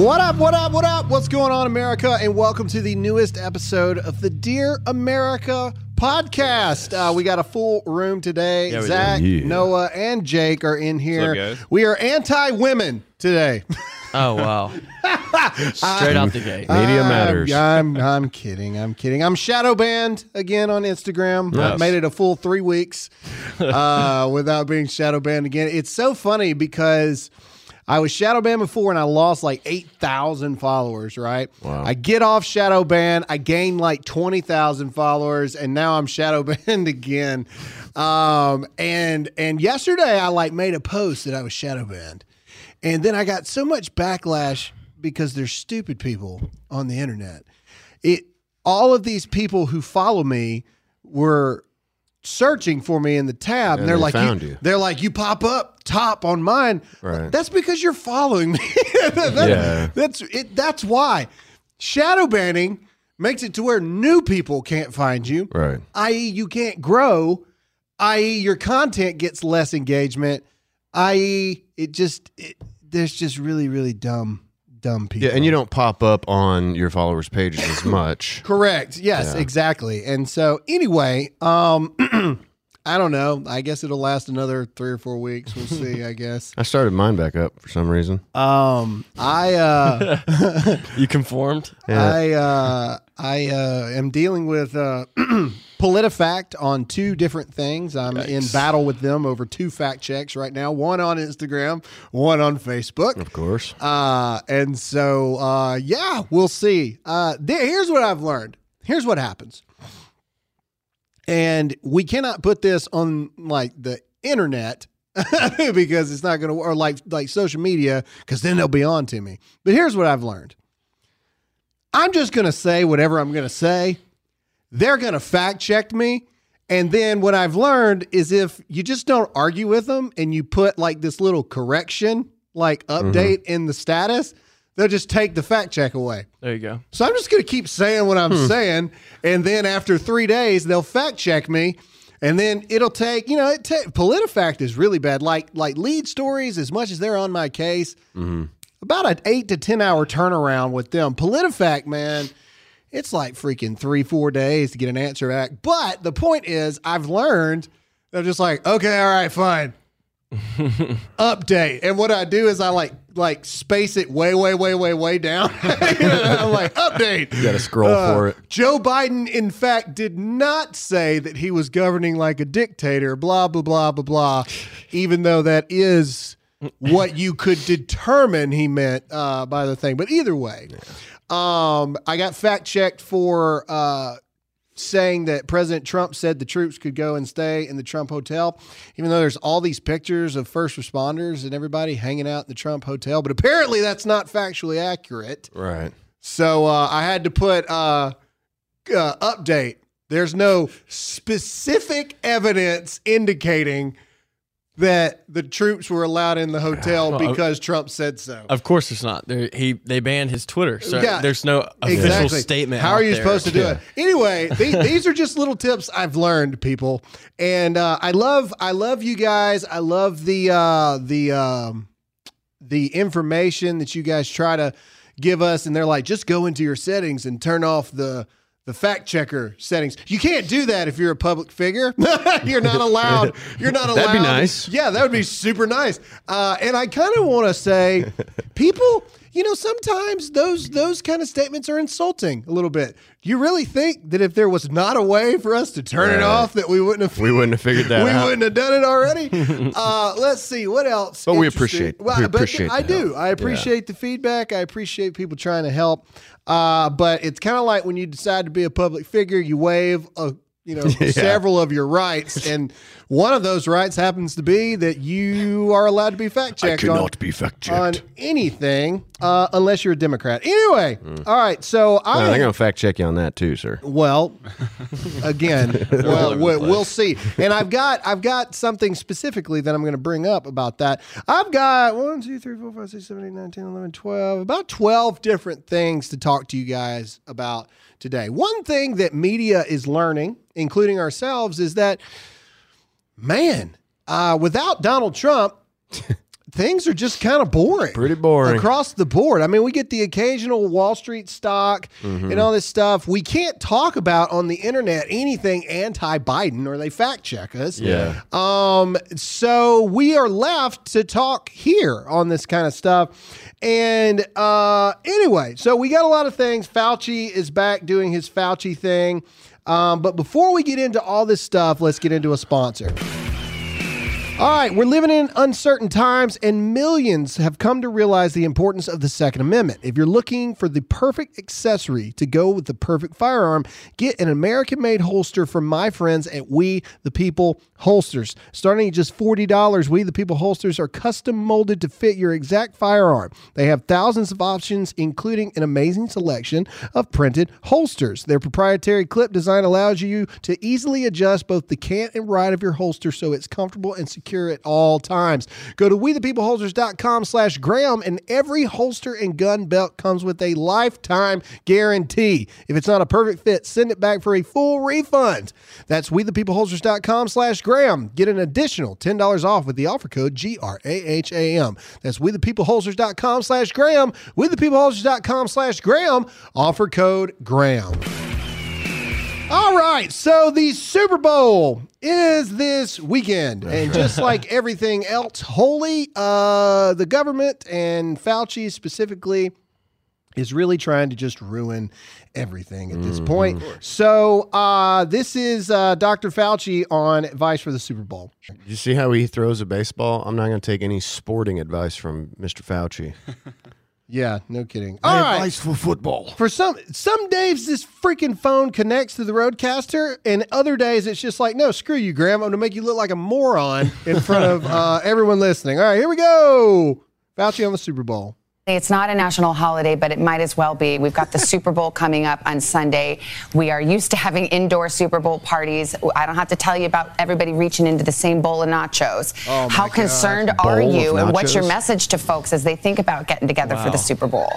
What up, what up, what up? What's going on, America? And welcome to the newest episode of the Dear America podcast. Uh, we got a full room today. Yeah, we do. Zach, Yeah. Noah, and Jake are in here. guys? We are anti women today. Oh wow! Straight out the gate. Media I'm- matters. I'm, I'm kidding. I'm kidding. I'm shadow banned again on Instagram. I Yes. made it a full three weeks uh, without being shadow banned again. It's so funny because I was shadow banned before and I lost like 8,000 followers, right? Wow. I get off shadow ban. I gain like 20,000 followers and now I'm shadow banned again. Um, and, and yesterday I like made a post that I was shadow banned. And then I got so much backlash because there's stupid people on the internet. It all of these people who follow me were searching for me in the tab, and, And they're they like, found you. they're like, you pop up top on mine. Right. That's because you're following me. That- Yeah. That's it. That's why shadow banning makes it to where new people can't find you Right. i.e., you can't grow, i.e., your content gets less engagement, i.e., it just it, there's just really really dumb dumb people. Yeah, and you don't pop up on your followers' pages as much. correct? Yes, Yeah. exactly. And so anyway, um, I don't know. I guess it'll last another three or four weeks. We'll see. I guess. I started mine back up for some reason. Um, I uh, You conformed. Yeah. I uh, I uh, am dealing with uh, PolitiFact on two different things. I'm in battle with them over two fact checks right now. One on Instagram, one on Facebook. Of course. Uh, and so uh, yeah, we'll see. Uh, there, here's what I've learned. Here's what happens. And we cannot put this on like the internet because it's not going to or like like social media because then they'll be on to me. But here's what I've learned. I'm just going to say whatever I'm going to say. They're going to fact check me. And then what I've learned is if you just don't argue with them and you put like this little correction, like mm-hmm. update in the status, they'll just take the fact check away. There you go. So I'm just going to keep saying what I'm hmm. saying, and then after three days, they'll fact check me, and then it'll take you know it ta- PolitiFact is really bad. Like like lead stories, as much as they're on my case, mm-hmm. About an eight to ten hour turnaround with them. PolitiFact, man. It's like freaking three, four days to get an answer back. But the point is, I've learned they're just like, okay, all right, fine. Update. And what I do is I like like space it way, way, way, way, way down. I'm like, update. You got to scroll Uh, for it. Joe Biden, in fact, did not say that he was governing like a dictator, blah, blah, blah, blah, blah, even though that is what you could determine he meant uh, by the thing. But either way, um, I got fact checked for uh, saying that President Trump said the troops could go and stay in the Trump Hotel, even though there's all these pictures of first responders and everybody hanging out in the Trump Hotel. But apparently that's not factually accurate. Right. So uh, I had to put uh, uh, update. There's no specific evidence indicating that the troops were allowed in the hotel Well, because Trump said so. Of course, it's not. There, he they banned his Twitter, so Yeah, there's no official Exactly. statement. How are you there. supposed to do Yeah. it? Anyway, the- these are just little tips I've learned, people, and uh, I love I love you guys. I love the uh, the um, the information that you guys try to give us, and they're like, just go into your settings and turn off the the fact checker settings. You can't do that if you're a public figure. you're not allowed. You're not allowed. That'd be nice. Yeah, that would be super nice. Uh, and I kind of want to say, people, you know, sometimes those those kind of statements are insulting a little bit. You really think that if there was not a way for us to turn it off, that we wouldn't have We wouldn't have figured that out? we out. wouldn't have done it already. uh, let's see what else. But we appreciate- we but appreciate I do. help. I appreciate the feedback. I appreciate people trying to help. Uh, but it's kind of like when you decide to be a public figure, you wave a you know several of your rights, and one of those rights happens to be that you are allowed to be fact I checked on cannot be fact checked on anything uh, unless you're a Democrat. Anyway, all right. So I. No, they're going to fact check you on that too, sir. well, again, well, we'll, we'll see. And I've got I've got something specifically that I'm going to bring up about that. I've got one, two, three, four, five, six, seven, eight, nine, 10, 11, 12, about 12 different things to talk to you guys about today. One thing that media is learning, including ourselves, is that man, uh, without Donald Trump, things are just kind of boring. Pretty boring. across the board. I mean, we get the occasional Wall Street stock Mm-hmm. and all this stuff. We can't talk about on the internet anything anti-Biden or they fact check us. Yeah. Um, so we are left to talk here on this kind of stuff. And uh, anyway, so we got a lot of things. Fauci is back doing his Fauci thing. Um, but before we get into all this stuff, let's get into a sponsor. All right, we're living in uncertain times, and millions have come to realize the importance of the Second Amendment. If you're looking for the perfect accessory to go with the perfect firearm, get an American made holster from my friends at We the People Holsters. Starting at just $40, We the People Holsters are custom molded to fit your exact firearm. They have thousands of options, including an amazing selection of printed holsters. Their proprietary clip design allows you to easily adjust both the cant and ride of your holster so it's comfortable and secure at all times. Go to wethepeopleholsters.com slash Graham and every holster and gun belt comes with a lifetime guarantee. If it's not a perfect fit, send it back for a full refund. That's wethepeopleholsters.com slash Graham. Get an additional $10 off with the offer code G-R-A-H-A-M. That's wethepeopleholsters.com slash Graham. Wethepeopleholsters.com slash Graham. Offer code Graham. All right, so the Super Bowl is this weekend, and just like everything else, holy, uh, the government and Fauci specifically is really trying to just ruin everything at this point. So uh, this is uh, Dr. Fauci on advice for the Super Bowl. You see how he throws a baseball? I'm not going to take any sporting advice from Mr. Fauci. Yeah, no kidding. All right. for football. For some some days this freaking phone connects to the RodeCaster, and other days it's just like, no, screw you, Graham. I'm gonna make you look like a moron in front of uh, everyone listening. All right, here we go. Fauci on the Super Bowl. It's not a national holiday, but it might as well be. We've got the Super Bowl coming up on Sunday. We are used to having indoor Super Bowl parties. I don't have to tell you about everybody reaching into the same bowl of nachos. Oh, How God. concerned are Bowl of you, and what's your message to folks as they think about getting together for the Super Bowl?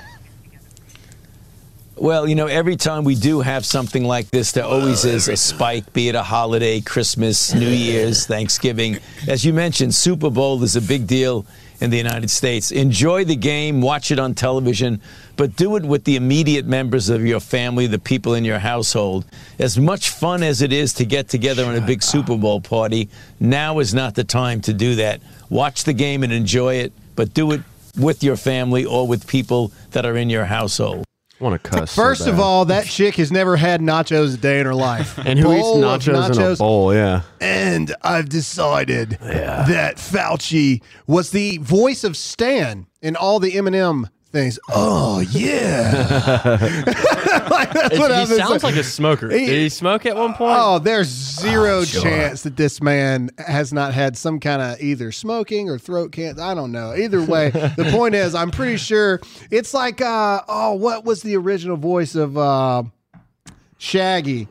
Well, you know, every time we do have something like this, there always oh, is a spike, be it a holiday, Christmas, New Year's, Thanksgiving. As you mentioned, Super Bowl is a big deal in the United States. Enjoy the game, watch it on television, but do it with the immediate members of your family, the people in your household. As much fun as it is to get together on a big Super Bowl party, now is not the time to do that. Watch the game and enjoy it, but do it with your family or with people that are in your household. I want to cuss. so First of all, that chick has never had nachos a day in her life. and who eats Bowl of nachos, in a bowl? Yeah. And I've decided that Fauci was the voice of Stan in all the Eminem things. Oh yeah, Like, that's what he I've been sounds saying. like a smoker. He- Did he smoke at one point? Oh, there's zero chance that this man has not had some kind of either smoking or throat cancer. I don't know. Either way, the point is, I'm pretty sure it's like, uh, oh, what was the original voice of uh, Shaggy?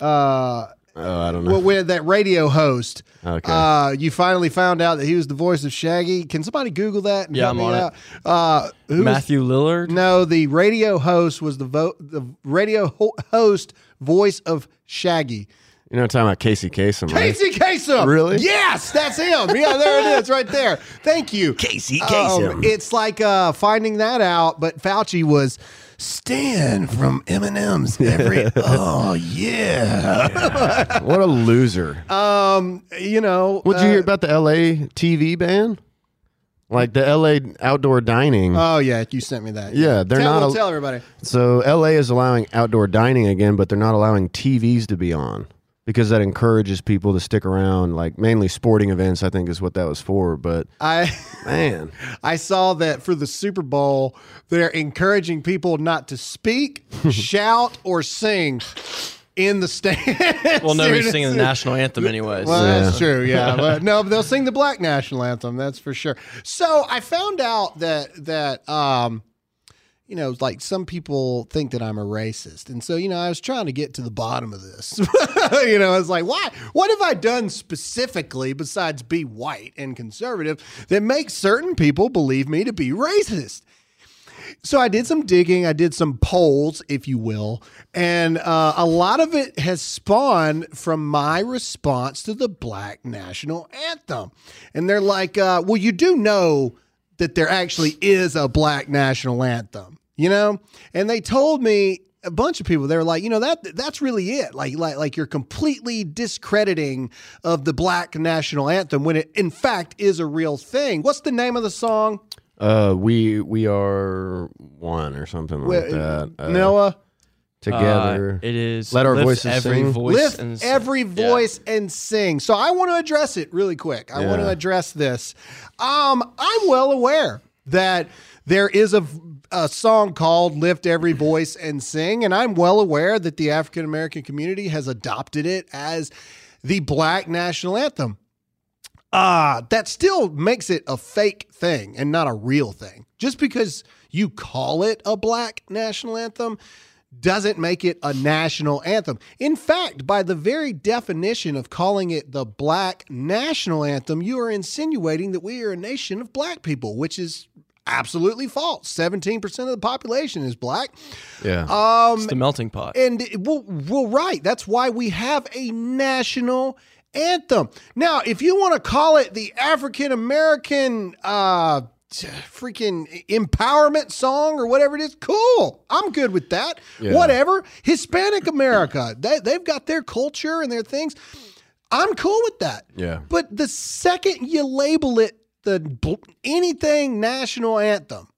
Uh, Oh, I don't know. well, with that radio host. Okay. Uh, you finally found out that he was the voice of Shaggy. Can somebody Google that? And Yeah, I'm me on it. Uh, who was- Matthew Lillard. no, the radio host was the vo- the radio ho- host voice of Shaggy. you know, I'm talking about Casey Kasem, right? Casey Kasem. Really? Yes, that's him. Yeah, there it is, right there. Thank you, Casey Um, Kasem. it's like uh, finding that out, but Fauci was Stan from Eminem's every. oh yeah. What a loser. Um, you know. What'd you uh, hear about the LA TV ban? Like the LA outdoor dining. Oh yeah, you sent me that. Yeah, they're tell, not well, a- tell everybody. So LA is allowing outdoor dining again, but they're not allowing TVs to be on because that encourages people to stick around. Like mainly sporting events, I think is what that was for. But I man, I saw that for the Super Bowl, they're encouraging people not to speak, shout, or sing in the stand. Well, nobody's singing the national anthem anyways. Well, that's true. Yeah, but no, but they'll sing the black national anthem. That's for sure. So I found out that that um, you know, like some people think that I'm a racist, and so you know, I was trying to get to the bottom of this. you know, I was like, why? What have I done specifically besides be white and conservative that makes certain people believe me to be racist? So I did some digging. I did some polls, if you will, and uh, a lot of it has spawned from my response to the Black National Anthem. And they're like, uh, "Well, you do know that there actually is a Black National Anthem, you know?" And they told me a bunch of people they were like you know that that's really it like like like you're completely discrediting of the black national anthem when it in fact is a real thing what's the name of the song Uh, we we are one or something like Wh- that. Uh, noah together. Uh, it is. Let our lift voices every sing. Voice lift and sing. every Yeah. voice and sing. So I want to address it really quick. I want to address this. Um, I'm well aware that there is a, a song called "Lift Every Voice and Sing," and I'm well aware that the African American community has adopted it as the Black national anthem. Ah, that still makes it a fake thing and not a real thing. Just because you call it a black national anthem doesn't make it a national anthem. In fact, by the very definition of calling it the black national anthem, you are insinuating that we are a nation of black people, which is absolutely false. 17% of the population is black. yeah. It's the melting pot. And it- well, well, right. That's why we have a national anthem. Now, if you want to call it the African American uh, freaking empowerment song or whatever it is, cool. I'm good with that. Yeah. Whatever. Hispanic America, they, they've got their culture and their things. I'm cool with that. Yeah. But the second you label it the anything national anthem,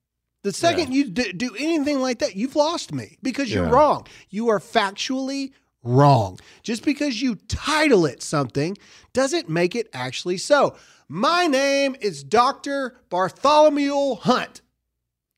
the second you d- do anything like that, you've lost me because you're Yeah. wrong. You are factually wrong. Just because you title it something doesn't make it actually so. My name is Dr. Bartholomew Hunt.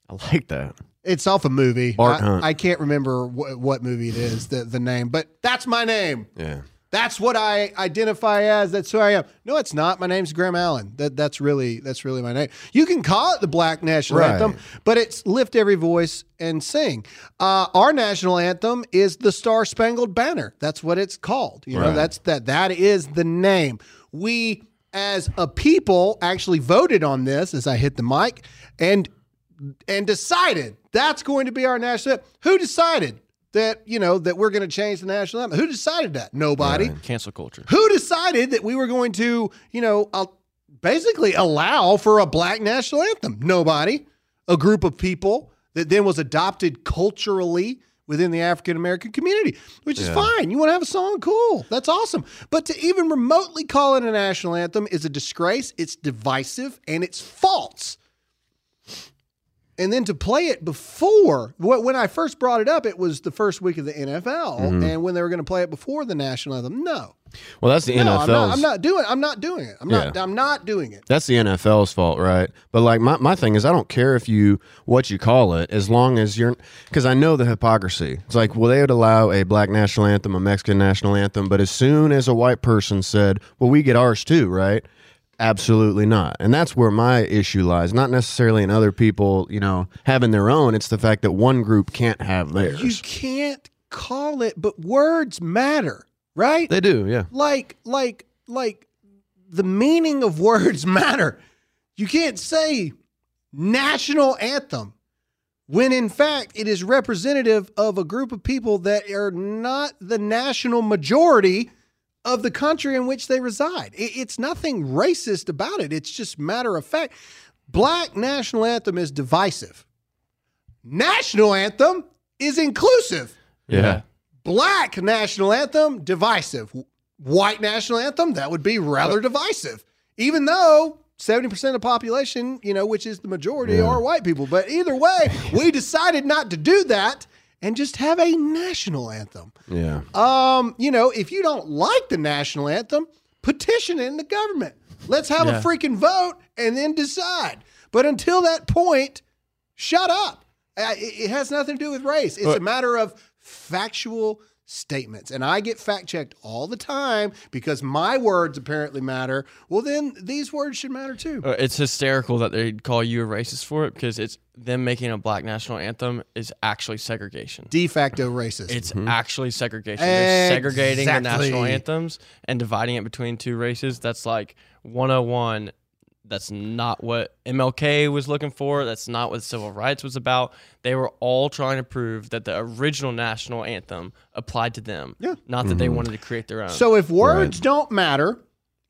I like that. It's off a movie. Bart I, Hunt. I can't remember wh- what movie it is, the, the name, but that's my name. Yeah. That's what I identify as. That's who I am. No, it's not. My name's Graham Allen. That that's really that's really my name. You can call it the Black National Right. Anthem, but it's lift every voice and sing. Uh, our national anthem is the Star Spangled Banner. That's what it's called. You know, that's that that is the name. We as a people actually voted on this as I hit the mic and and decided that's going to be our national anthem. Who decided that, you know, that we're going to change the national anthem? Who decided that? Nobody. Cancel culture. Who decided that we were going to, you know, uh, basically allow for a black national anthem? Nobody. A group of people that then was adopted culturally within the African American community, which is Yeah. fine. You want to have a song? Cool. That's awesome. But to even remotely call it a national anthem is a disgrace. It's divisive and it's false. And then to play it before, when I first brought it up, it was the first week of the NFL, Mm-hmm. and when they were going to play it before the national anthem. No, Well, that's the no, NFL's. I'm not, I'm not doing. I'm not doing it. I'm not. Yeah. I'm not doing it. That's the NFL's fault, right? But like my, my thing is, I don't care if you what you call it, as long as you're because I know the hypocrisy. It's like, well, they would allow a black national anthem, a Mexican national anthem, but as soon as a white person said, "Well, we get ours too," right? Absolutely not. And that's where my issue lies. Not necessarily in other people, you know, having their own. It's the fact that one group can't have theirs. You can't call it, but words matter, right? they do, yeah. like, like, like, the meaning of words matter. You can't say national anthem when in fact it is representative of a group of people that are not the national majority of the country in which they reside. It- it's nothing racist about it. It's just matter of fact. Black national anthem is divisive. National anthem is inclusive. Yeah. Black national anthem divisive. White national anthem that would be rather divisive. Even though 70% of the population, you know, which is the majority are white people, but either way, we decided not to do that and just have a national anthem. Yeah. Um, you know, if you don't like the national anthem, petition it in the government. Let's have Yeah. a freaking vote and then decide. But until that point, shut up. Uh, It, it has nothing to do with race. It's a matter of factual statements. And I get fact checked all the time because my words apparently matter. Well, then these words should matter too. Uh, It's hysterical that they call you a racist for it because it's them making a black national anthem is actually segregation. De facto racist. It's actually segregation. They're segregating the national anthems and dividing it between two races. That's like 101 That's not what MLK was looking for. That's not what civil rights was about. They were all trying to prove that the original national anthem applied to them. Yeah. Not that they mm-hmm. wanted to create their own. So if words don't matter,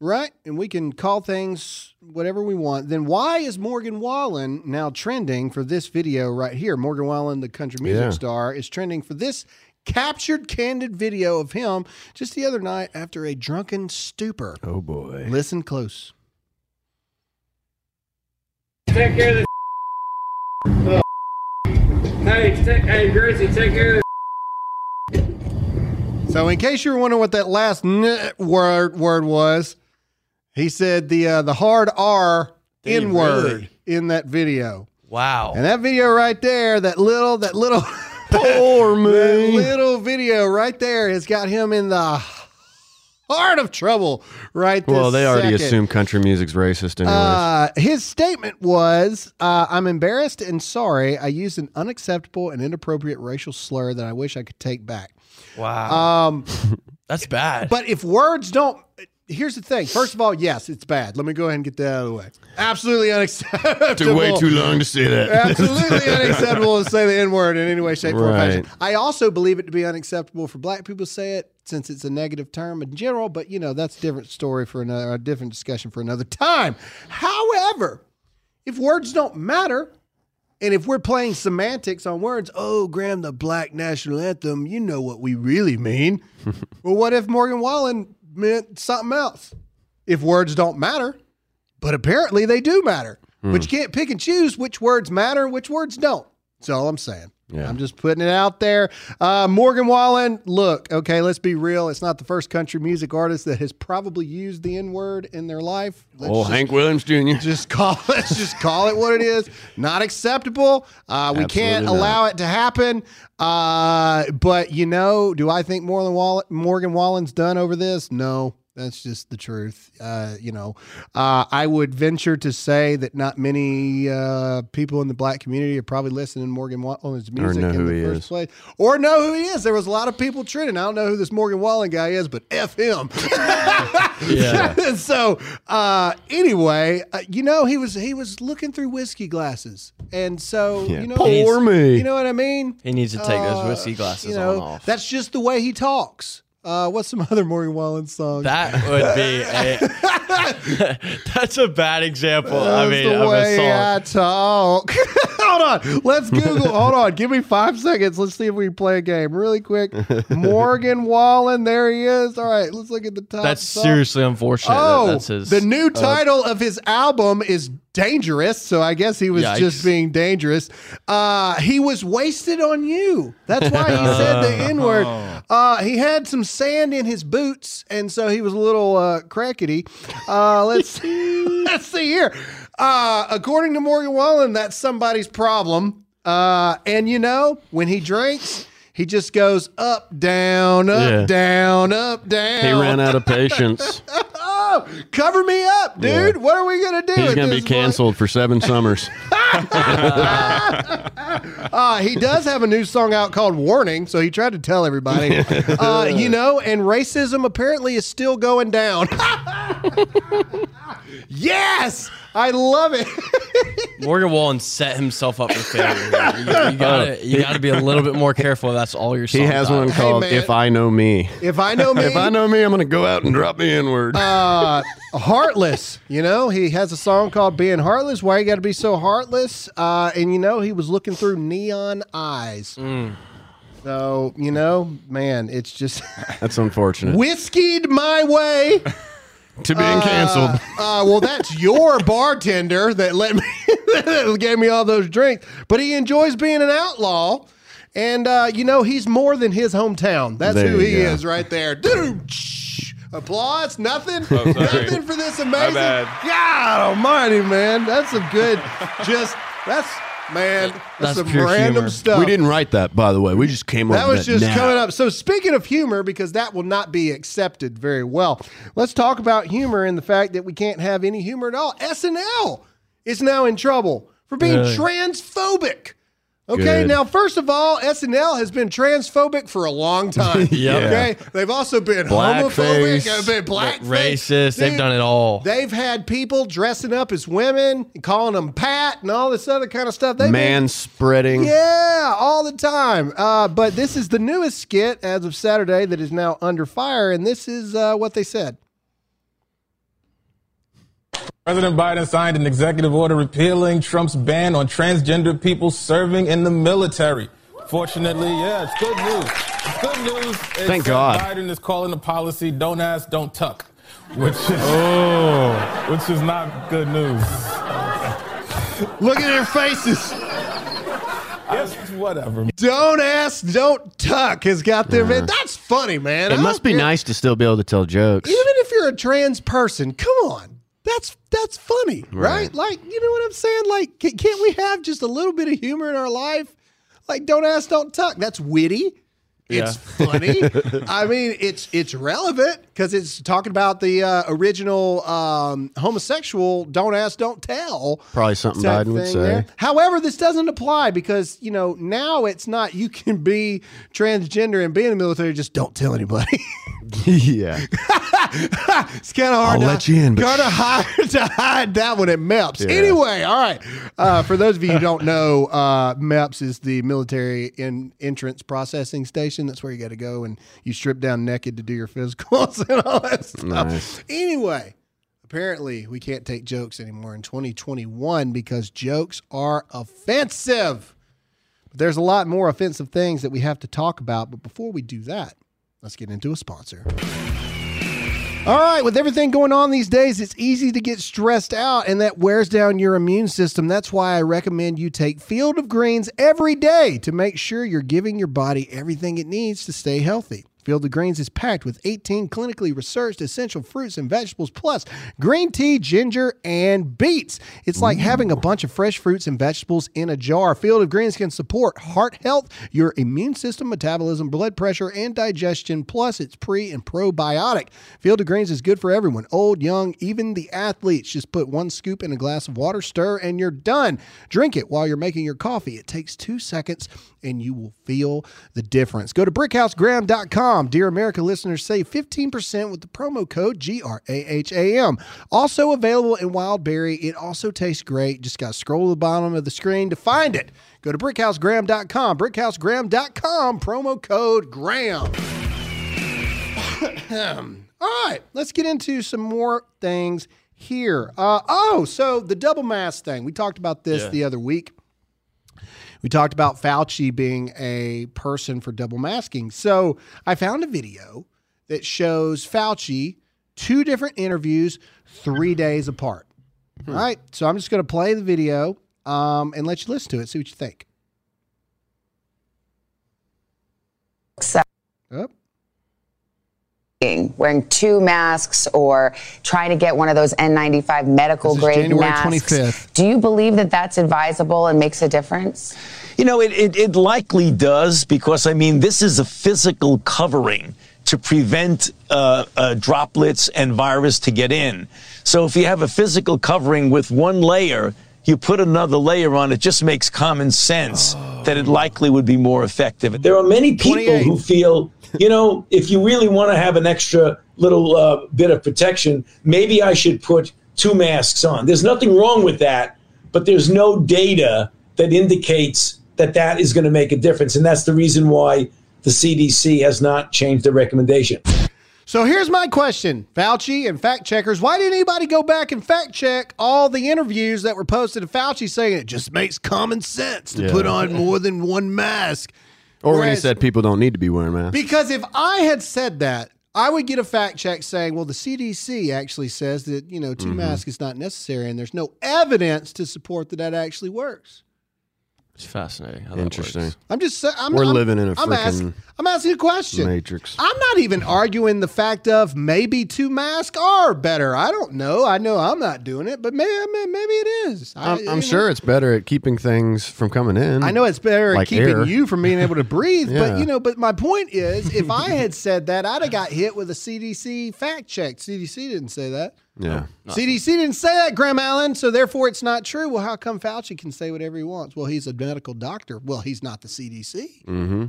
right, and we can call things whatever we want, then why is Morgan Wallen now trending for this video right here? Morgan Wallen, the country music Yeah. star, is trending for this captured candid video of him just the other night after a drunken stupor. Oh boy. Listen close. Take care of the. Hey, take, hey, Gracie, take care of So, in case you were wondering what that last n word word was, he said the uh, the hard R Did he N word really? in that video. wow. And that video right there, that little, that little, Poor that me. little video right there has got him in the heart of trouble right this Well, they already second. assume country music's racist anyways. Uh, his statement was, uh, "I'm embarrassed and sorry. I used an unacceptable and inappropriate racial slur that I wish I could take back." wow. Um, That's bad. but if words don't, here's the thing. First of all, yes, it's bad. Let me go ahead and get that out of the way. Absolutely unacceptable. Took way too long to say that. Absolutely unacceptable to say the N word in any way, shape, form, or fashion. I also believe it to be unacceptable for black people to say it since it's a negative term in general, but you know, that's a different story for another, a different discussion for another time. However, if words don't matter, and if we're playing semantics on words, oh, Graham, the black national anthem, you know what we really mean. well, what if Morgan Wallen meant something else? If words don't matter, but apparently they do matter. But you hmm. can't pick and choose which words matter, and which words don't. That's all I'm saying. Yeah. I'm just putting it out there. Uh, Morgan Wallen, look, okay, let's be real. It's not the first country music artist that has probably used the N word in their life. Let's Oh, just- Hank Williams Jr. just call let's just call it what it is. Not acceptable. Uh, we can't not. allow it to happen. Uh, but you know, do I think Morgan Wallen, Morgan Wallen's done over this? No. That's just the truth. Uh, you know, uh, I would venture to say that not many uh, people in the black community are probably listening to Morgan Wallen's music know in who the he first is. place, or know who he is. There was a lot of people trending. I don't know who this Morgan Wallen guy is, but f him. yeah. so uh, anyway, uh, you know he was he was looking through whiskey glasses, and so Yeah. you know Poor me. You know what I mean? He needs to take those Uh, whiskey glasses you know, on off. That's just the way he talks. Uh, what's some other Morgan Wallen songs? That would be a. that's a bad example. I mean, the of a way song. I talk. hold on. Let's Google. hold on. Give me five seconds. Let's see if we can play a game really quick. Morgan Wallen. There he is. All right. Let's look at the top. That's song. seriously unfortunate. Oh, that that's his. the new title of his album is Dangerous. So I guess he was Yikes. just being dangerous. Uh, he was wasted on you. That's why he said the N word. Uh, he had some sand in his boots, and so he was a little uh, crackety. Uh, let's see, let's see here. Uh, according to Morgan Wallen, that's somebody's problem. Uh, and you know, when he drinks, he just goes up, down, up, Yeah. down, up, down. He ran out of patience. Cover me up, dude. What are we gonna do? He's going to be this point? canceled for seven summers. Uh, he does have a new song out called "Warning," so he tried to tell everybody. uh, you know, and racism apparently is still going down. yes, I love it. Morgan Wallen set himself up for failure. You, you gotta, you gotta be a little bit more careful. That's all your. He has are. one called man. If I Know Me. if I know me, If I know me, I'm going to go out and drop the N word. uh, heartless. You know, he has a song called "Being Heartless." Why you got to be so heartless? Uh, and you know, he was looking through neon eyes. Mm. So you know, man, it's just That's unfortunate. whiskeyed my way. To being canceled. Uh, well, that's your bartender that let me that gave me all those drinks. But he enjoys being an outlaw, and uh, you know he's more than his hometown. That's There who you he go. is right there. Dude, shh. applause. Nothing. Oh, sorry. Nothing for this amazing. bad. God Almighty, man, that's some good. just that's man. That's, some pure random humor. stuff. we didn't write that, by the way. We just came up That was just now. coming up. So speaking of humor, because that will not be accepted very well, let's talk about humor and the fact that we can't have any humor at all. SNL is now in trouble for being Really? transphobic. Okay, Good. now first of all, SNL has been transphobic for a long time. Yep. Okay, they've also been Blackface. homophobic, been black Racist. They've done it all. They've had people dressing up as women, and calling them Pat, and all this other kind of stuff. They've been- Man spreading. yeah, all the time. Uh, but this is the newest skit as of Saturday that is now under fire, and this is uh, what they said. President Biden signed an executive order repealing Trump's ban on transgender people serving in the military. Fortunately, yeah, it's good news. It's good news. It's, Thank uh, God. Biden is calling the policy "Don't ask, don't tuck," which is oh, which is not good news. Look at their faces. Yes, whatever. Don't ask, don't tuck has got their. That's funny, man. It I must be care. nice to still be able to tell jokes. Even if you're a trans person, come on. That's that's funny, right? Right. Like, you know what I'm saying? Like, ca- can't we have just a little bit of humor in our life? Like, don't ask, don't tuck. That's witty. It's funny. I mean, it's it's relevant because it's talking about the uh, original um, homosexual "don't ask, don't tell." Probably something Biden would say. there. However, this doesn't apply because you know now it's not you can be transgender and be in the military. Just don't tell anybody. yeah. it's kind of hard I'll to, let you in, but- kind of hard to hide that when it MEPS. Yeah. Anyway, all right. Uh, for those of you who don't know, uh, MEPS is the military in entrance processing station. That's where you got to go and you strip down naked to do your physicals and all that stuff. Nice. Anyway, apparently we can't take jokes anymore in 2021 because jokes are offensive. But there's a lot more offensive things that we have to talk about. But before we do that, let's get into a sponsor. All right, with everything going on these days, it's easy to get stressed out, and that wears down your immune system. That's why I recommend you take Field of Greens every day to make sure you're giving your body everything it needs to stay healthy. Field of Greens is packed with 18 clinically researched essential fruits and vegetables, plus green tea, ginger, and beets. It's like having a bunch of fresh fruits and vegetables in a jar. Field of Greens can support heart health, your immune system, metabolism, blood pressure, and digestion. Plus, it's pre and probiotic. Field of Greens is good for everyone old, young, even the athletes. Just put one scoop in a glass of water, stir, and you're done. Drink it while you're making your coffee. It takes two seconds and you will feel the difference. Go to brickhousegraham.com. Dear America listeners, save 15% with the promo code GRAHAM. Also available in Wild Berry. It also tastes great. Just got to scroll to the bottom of the screen to find it. Go to brickhousegraham.com. Brickhousegraham.com, promo code GRAHAM. All right, let's get into some more things here. Uh, oh, so the double mask thing. We talked about this Yeah. the other week. We talked about Fauci being a person for double masking. So I found a video that shows Fauci two different interviews three days apart. All right. So I'm just going to play the video um, and let you listen to it, see what you think. Up. Wearing two masks or trying to get one of those N95 medical This is grade January masks. 25th. Do you believe that that's advisable and makes a difference? You know, it, it, it likely does because, I mean, this is a physical covering to prevent uh, uh, droplets and virus to get in. So if you have a physical covering with one layer, you put another layer on, it just makes common sense that it likely would be more effective. There are many people 28. who feel, you know, if you really want to have an extra little uh, bit of protection, maybe I should put two masks on. There's nothing wrong with that, but there's no data that indicates that that is going to make a difference. And that's the reason why the CDC has not changed the recommendation. So here's my question, Fauci and fact checkers. Why didn't anybody go back and fact check all the interviews that were posted of Fauci saying it just makes common sense to Yeah. put on more than one mask? Or when he said people don't need to be wearing masks. Because if I had said that, I would get a fact check saying, well, the CDC actually says that, you know, 2 Mm-hmm. masks is not necessary and there's no evidence to support that that actually works. It's fascinating. How that Interesting. works. I'm just saying. I'm, We're I'm- living in a I'm frickin' asking, I'm asking a question. Matrix. I'm not even arguing the fact of maybe two masks are better. I don't know. I know I'm not doing it, but maybe maybe it is. I, I'm, you I'm know, sure it's better at keeping things from coming in. I know it's better like at keeping air. you from being able to breathe, but you know. But my point is, if I had said that, I'd have got hit with a CDC fact check. CDC didn't say that. Yeah. CDC didn't say that, Graham Allen, so therefore it's not true. Well, how come Fauci can say whatever he wants? Well, he's a medical doctor. Well, he's not the CDC. Mm-hmm.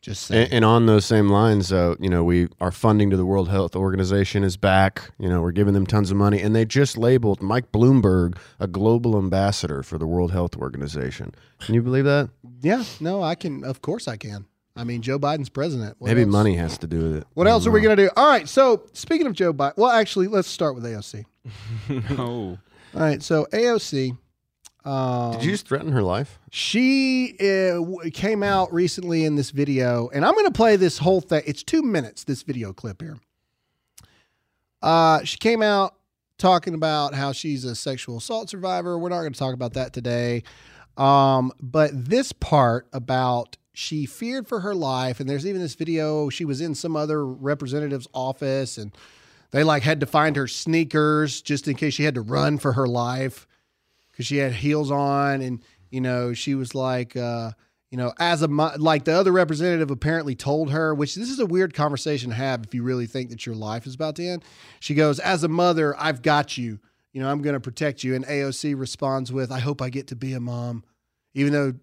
Just saying. And, and on those same lines, uh, you know, we our funding to the World Health Organization is back. You know, we're giving them tons of money, and they just labeled Mike Bloomberg a global ambassador for the World Health Organization. Can you believe that? yeah, no, I can. Of course, I can. I mean, Joe Biden's president. What Maybe else? money has to do with it. What else are we going to do? All right. So, speaking of Joe Biden, well, actually, let's start with AOC. No. All right. So, AOC. Um, Did you just threaten her life? She uh, came out recently in this video, and I'm going to play this whole thing. It's two minutes, this video clip here. Uh, she came out talking about how she's a sexual assault survivor. We're not going to talk about that today. Um, but this part about she feared for her life, and there's even this video. She was in some other representative's office, and they like had to find her sneakers just in case she had to run for her life because she had heels on and you know she was like uh you know as a like the other representative apparently told her which this is a weird conversation to have if you really think that your life is about to end. She goes as a mother i've got you. You know i'm going to protect you. And aoc responds with i hope i get to be a mom. Even though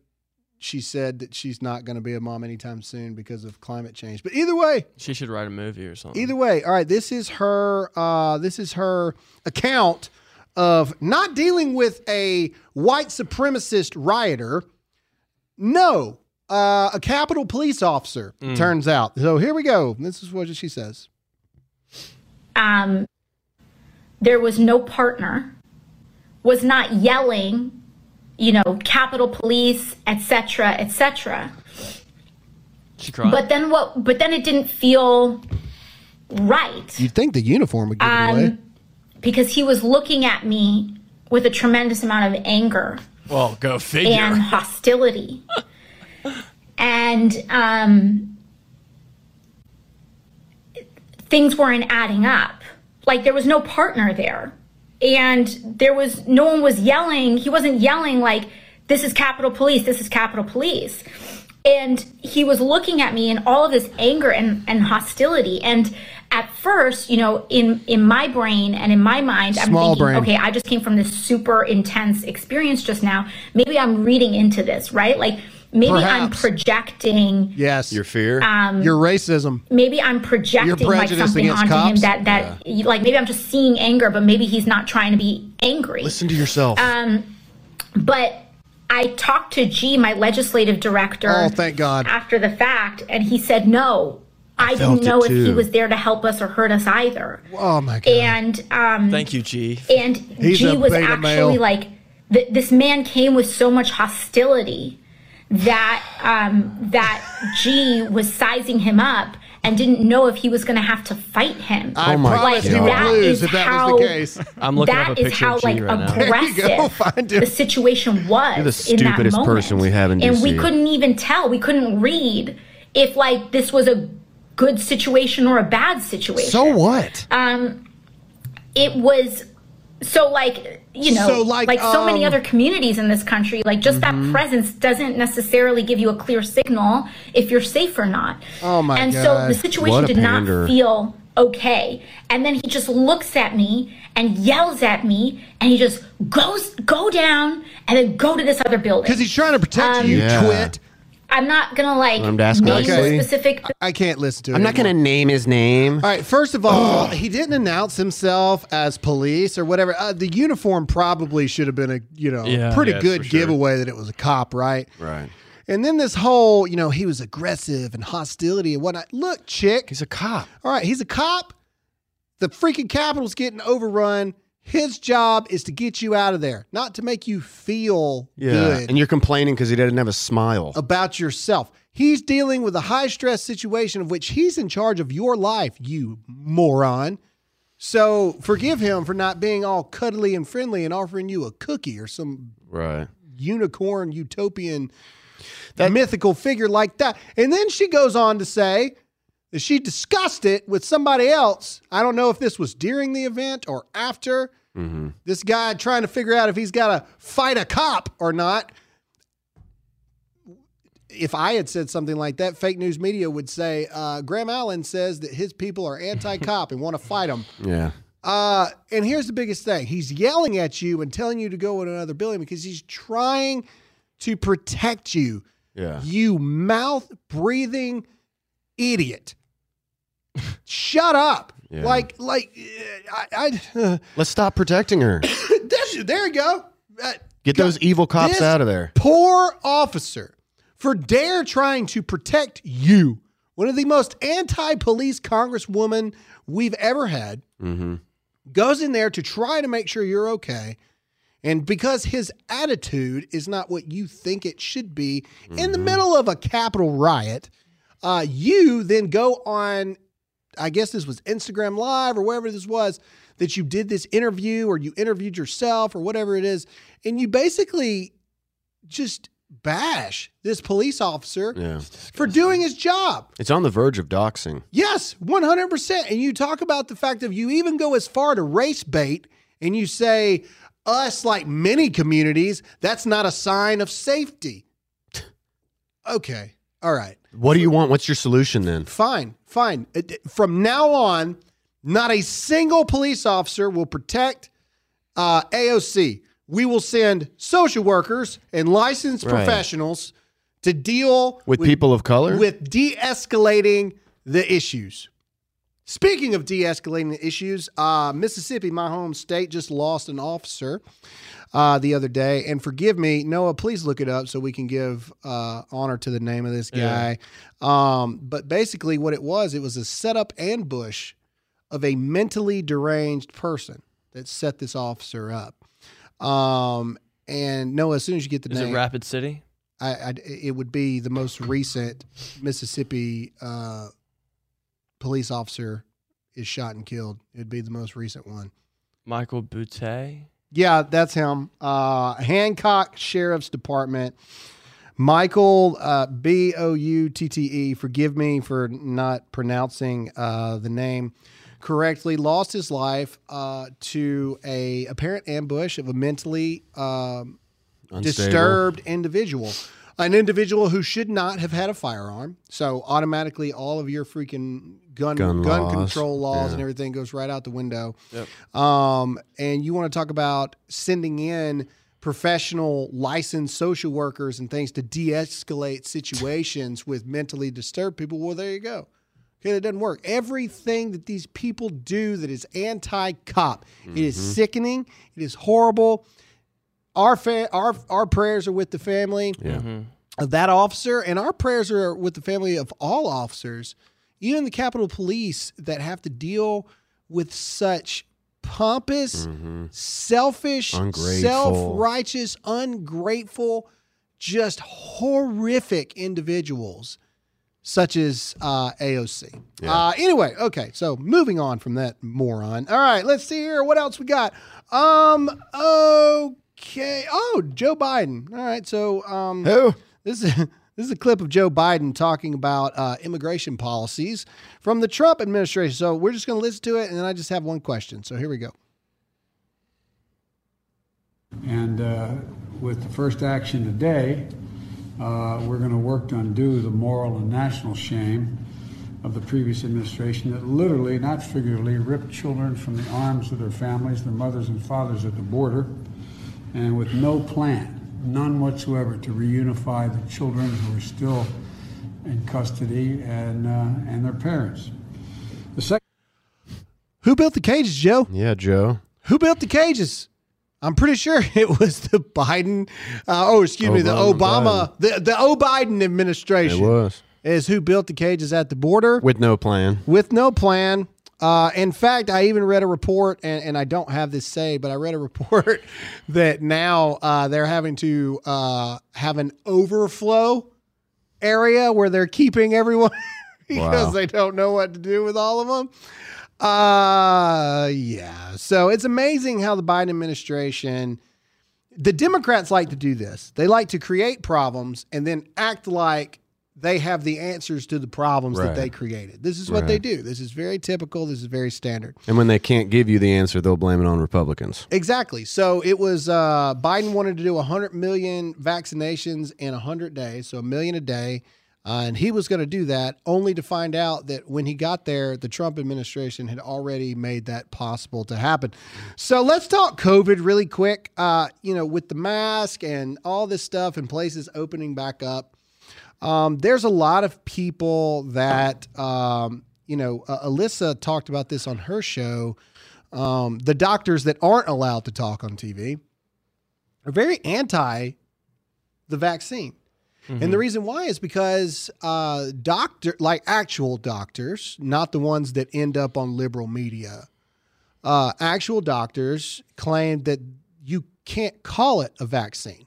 she said that she's not going to be a mom anytime soon because of climate change but either way She should write a movie or something. Either way, all right. This is her. Uh, this is her account of not dealing with a white supremacist rioter. No, uh, a Capitol police officer. Turns out. So here we go. This is what she says. um, there was no partner, was not yelling, you know, Capitol Police, etc., etc. She cried. But then what? But then it didn't feel right You'd think the uniform would give it away. um, because he was looking at me with a tremendous amount of anger well, go figure. and hostility. and um, things weren't adding up. Like there was no partner there. And there was no one was yelling. He wasn't yelling like, this is Capitol Police, this is Capitol Police. And he was looking at me in all of this anger and, and hostility. And at first, you know, in in my brain and in my mind, I'm Small thinking, brain. okay, I just came from this super intense experience just now. Maybe I'm reading into this, right? Like maybe I'm projecting yes. Your fear? um, your racism. maybe I'm projecting like something against onto him cops? that that like maybe I'm just seeing anger, but maybe he's not trying to be angry. Listen to yourself. Um, But I talked to G, my legislative director, Oh, thank God. after the fact, and he said no. I, felt didn't know it if he was there to help us or hurt us either. Oh my god. And um, Thank you, G. and He's G a was actually male. like th- this man came with so much hostility that um, that G was sizing him up and didn't know if he was going to have to fight him. I Oh my promise he God. would That lose is if that how- was the case. I'm looking That up a is how of G like right now. Go. aggressive the situation was You're the in that stupidest moment. person we have in DC. and we couldn't even tell. We couldn't read if like this was a good situation or a bad situation. So what? um, it was so like you know So, like, so many um, other communities in this country like just that presence doesn't necessarily give you a clear signal if you're safe or not Oh, my and so the situation did pander. not feel okay and then he just looks at me and yells at me and he just goes go down and then go to this other building Because he's trying to protect Um, you, you Yeah. twit. I'm not gonna like I'm name nicely. specific I can't listen to it. I'm not going to name his name. All right, first of all, he didn't announce himself as police or whatever. Uh, the uniform probably should have been a, you know, Yeah. pretty Yes, good for sure. giveaway that it was a cop, right? Right. And then this whole, you know, he was aggressive and hostility and whatnot. Look, chick. He's a cop. All right, he's a cop. The freaking Capitol's getting overrun. His job is to get you out of there, not to make you feel Yeah. good And you're complaining because he didn't have a smile. about yourself. He's dealing with a high stress situation of which he's in charge of your life, you moron. So forgive him for not being all cuddly and friendly and offering you a cookie or some Right. unicorn utopian that mythical figure like that. And then she goes on to say that she discussed it with somebody else. I don't know if this was during the event or after. This guy trying to figure out if he's got to fight a cop or not. If I had said something like that, fake news media would say uh, Graham Allen says that his people are anti-cop and want to fight them. Yeah. Uh, and here's the biggest thing: he's yelling at you and telling you to go in another building because he's trying to protect you. Yeah. You mouth breathing idiot. Shut up. Yeah. Like, like, uh, I, I Let's stop protecting her. that's, there you go. Uh, Get those evil cops out of there. Poor officer for dare trying to protect you. One of the most anti-police congresswoman we've ever had Mm-hmm. goes in there to try to make sure you're okay. And because his attitude is not what you think it should be in the middle of a Capitol riot, uh, you then go on, I guess this was Instagram Live or wherever this was, that you did this interview or you interviewed yourself or whatever it is. And you basically just bash this police officer Yeah. for doing his job. It's on the verge of doxing. Yes, 100%. And you talk about the fact that you even go as far to race bait and you say, us, like many communities, that's not a sign of safety. Okay. All right. What do you want? What's your solution then? Fine. Fine. From now on, not a single police officer will protect uh, AOC. We will send social workers and licensed Right. professionals to deal With people of color? with de-escalating the issues. Speaking of de-escalating issues, uh, Mississippi, my home state, just lost an officer uh, the other day. And forgive me, Noah, please look it up so we can give uh, honor to the name of this guy. Um, but basically, what it was, it was a setup ambush of a mentally deranged person that set this officer up. Um, and Noah, as soon as you get the Is name, it Rapid City? I, I it would be the most recent Mississippi uh, police officer is shot and killed. It would be the most recent one. Michael Boutte? Yeah, that's him. Uh, Hancock Sheriff's Department. Michael uh, B O U T T E. Forgive me for not pronouncing uh, the name correctly. Lost his life uh, to a apparent ambush of a mentally um, disturbed individual, an individual who should not have had a firearm. So automatically, all of your freaking gun Gun gun, laws. control laws Yeah. and everything goes right out the window. Um, and you want to talk about sending in professional licensed social workers and things to de-escalate situations with mentally disturbed people. Well, there you go. Okay, that doesn't work. Everything that these people do that is anti-cop, it is sickening. It is horrible. Our fa- our our prayers are with the family Yeah. of that officer, and our prayers are with the family of all officers, even the Capitol Police that have to deal with such pompous, selfish, self-righteous, ungrateful, just horrific individuals such as uh, AOC. Uh, anyway, okay, so moving on from that moron. All right, let's see here. What else we got? Um, okay. Oh, Joe Biden. All right, so um, Who? this is this is a clip of Joe Biden talking about uh, immigration policies from the Trump administration. So we're just going to listen to it, and then I just have one question. So here we go. And uh, with the first action today, uh, we're going to work to undo the moral and national shame of the previous administration that literally, not figuratively, ripped children from the arms of their families, their mothers and fathers at the border, and with no plan, none whatsoever, to reunify the children who are still in custody and, uh, and their parents. The second Who built the cages, Joe? Yeah, Joe. Who built the cages? I'm pretty sure it was the Biden. Uh, oh, excuse me, the Obama- Obama, the the O Biden It administration was. is who built the cages at the border With no plan. with no plan. Uh, in fact, I even read a report, and, and I don't have this say, but I read a report that now uh, they're having to uh, have an overflow area where they're keeping everyone because Wow. they don't know what to do with all of them. Uh, yeah. So it's amazing how the Biden administration, the Democrats like to do this. They like to create problems and then act like they have the answers to the problems that they created. This is what they do. This is very typical. This is very standard. And when they can't give you the answer, they'll blame it on Republicans. Exactly. So it was uh, Biden wanted to do 100 million vaccinations in 100 days, so a million a day. Uh, and he was going to do that only to find out that when he got there, the Trump administration had already made that possible to happen. So let's talk COVID really quick. Uh, you know, with the mask and all this stuff and places opening back up, um, there's a lot of people that, um, you know, uh, Alyssa talked about this on her show. Um, the doctors that aren't allowed to talk on TV are very anti the vaccine. And the reason why is because uh, doctor, like actual doctors, not the ones that end up on liberal media, uh, actual doctors claim that you can't call it a vaccine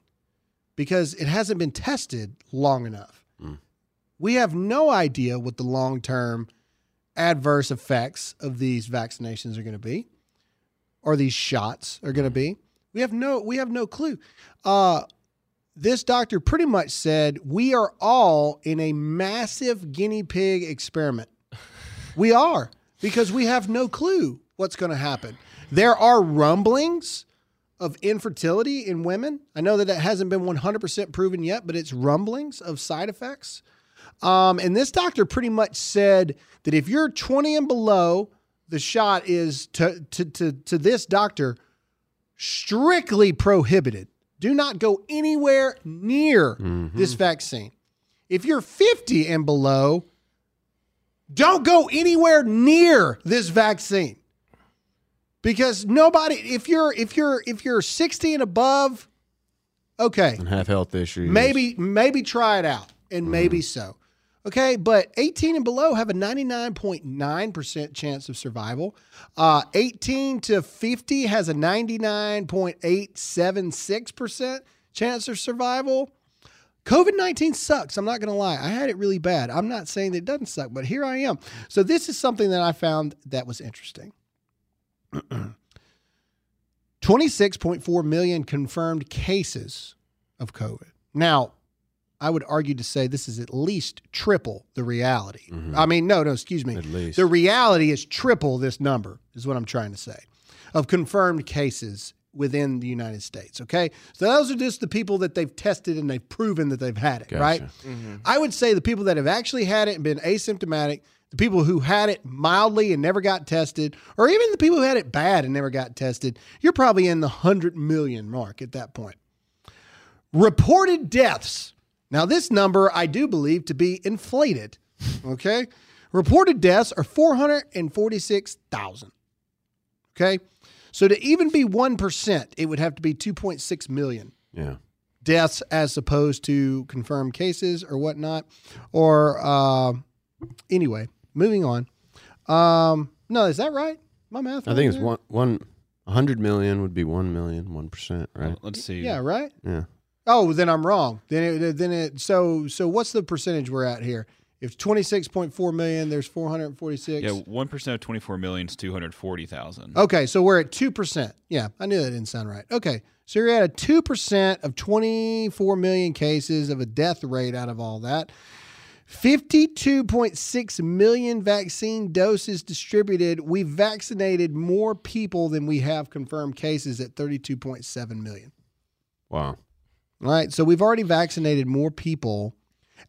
because it hasn't been tested long enough. We have no idea what the long term adverse effects of these vaccinations are going to be or these shots are going to be. We have no we have no clue. Uh, this doctor pretty much said we are all in a massive guinea pig experiment. We are because we have no clue what's going to happen. There are rumblings of infertility in women. I know that it hasn't been 100% proven yet, but it's rumblings of side effects. Um, and this doctor pretty much said that if you're 20 and below, the shot is to, to, to, to this doctor strictly prohibited. Do not go anywhere near this vaccine. If you're 50 and below, don't go anywhere near this vaccine. Because nobody if you're if you're if you're 60 and above, okay. and have health issues. Maybe maybe try it out and maybe so. Okay, but 18 and below have a 99.9% chance of survival. Uh, 18 to 50 has a 99.876% chance of survival. COVID 19 sucks. I'm not going to lie. I had it really bad. I'm not saying that it doesn't suck, but here I am. So, this is something that I found that was interesting. 26.4 million confirmed cases of COVID. Now, I would argue to say this is at least triple the reality. Mm-hmm. I mean, no, no, excuse me. At least. The reality is triple this number, is what I'm trying to say, of confirmed cases within the United States. Okay. So those are just the people that they've tested and they've proven that they've had it, right? Mm-hmm. I would say the people that have actually had it and been asymptomatic, the people who had it mildly and never got tested, or even the people who had it bad and never got tested, you're probably in the 100 million mark at that point. Reported deaths. Now, this number I do believe to be inflated. Okay. Reported deaths are 446,000. Okay. So to even be 1%, it would have to be 2.6 million Yeah. deaths as opposed to confirmed cases or whatnot. Or uh, anyway, moving on. Um, no, is that right? My math. I right think it's there? one one hundred million would be one million, one percent, right? Let's see. Yeah, right. Yeah. Oh, then I'm wrong. Then it, then it. So so what's the percentage we're at here? If 26.4 million, there's 446. Yeah, one percent of twenty-four million is two hundred forty thousand. Okay, so we're at two percent. Yeah, I knew that didn't sound right. Okay, so you're at a two percent of 24 million cases of a death rate out of all that. 52.6 million vaccine doses distributed. We've vaccinated more people than we have confirmed cases at 32.7 million. Wow. All right, so we've already vaccinated more people.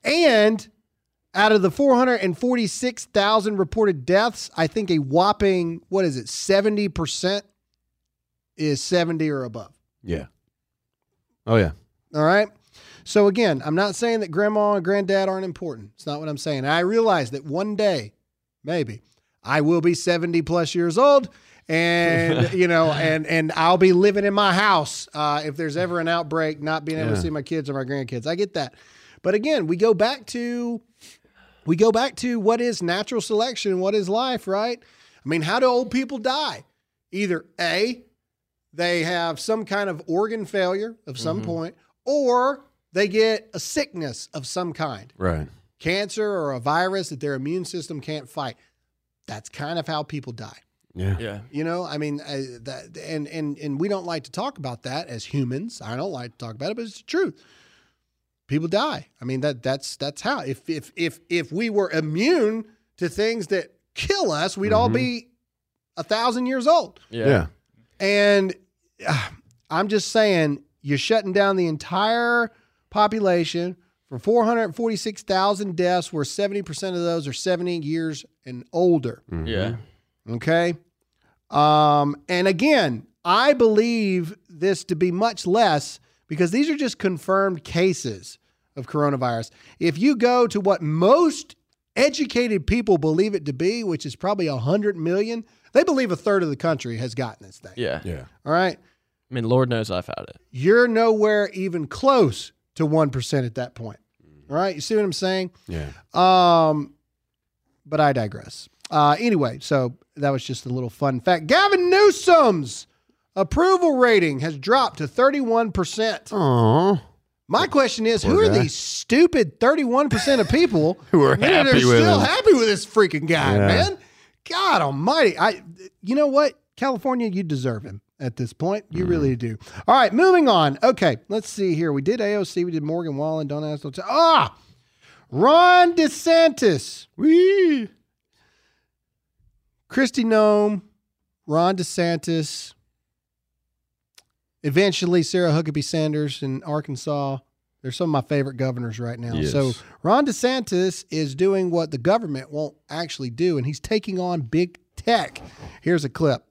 And out of the 446,000 reported deaths, I think a whopping, what is it, 70% is 70 or above. Yeah. Oh yeah. All right. So again, I'm not saying that grandma and granddad aren't important. It's not what I'm saying. I realize that one day, maybe, I will be 70 plus years old and you know and and I'll be living in my house uh, if there's ever an outbreak not being able to see my kids or my grandkids. I get that. But again, we go back to we go back to what is natural selection and what is life, right? I mean, how do old people die? Either A, they have some kind of organ failure of some point, or they get a sickness of some kind, Right. cancer or a virus that their immune system can't fight. That's kind of how people die. Yeah. Yeah. You know, I mean, uh, that, and and and we don't like to talk about that as humans. I don't like to talk about it, but it's the truth. People die. I mean that that's that's how. If if if if we were immune to things that kill us, we'd all be a thousand years old. Yeah. Yeah. And uh, I'm just saying, you're shutting down the entire population for 446,000 deaths, where 70% of those are 70 years and older. Yeah. Okay. Um, and again, I believe this to be much less because these are just confirmed cases of coronavirus. If you go to what most educated people believe it to be, which is probably 100 million, they believe a third of the country has gotten this thing. Yeah. Yeah. All right. I mean, Lord knows I've had it. You're nowhere even close to 1% at that point. All right. You see what I'm saying? Yeah. Um, but I digress. Uh, anyway, so that was just a little fun fact. Gavin Newsom's approval rating has dropped to 31%. Aw. My question is, Poor who are guy. these stupid 31% of people Who are happy are with still him. happy with this freaking guy, Yeah. man? God almighty. I you know what? California, you deserve him at this point. You really do. All right, moving on. Okay, let's see here. We did AOC, we did Morgan Wallen, don't ask no Ah! Ron DeSantis. Wee. Kristi Noem, Ron DeSantis, eventually Sarah Huckabee Sanders in Arkansas. They're some of my favorite governors right now. Yes. So Ron DeSantis is doing what the government won't actually do, and he's taking on big tech. Here's a clip.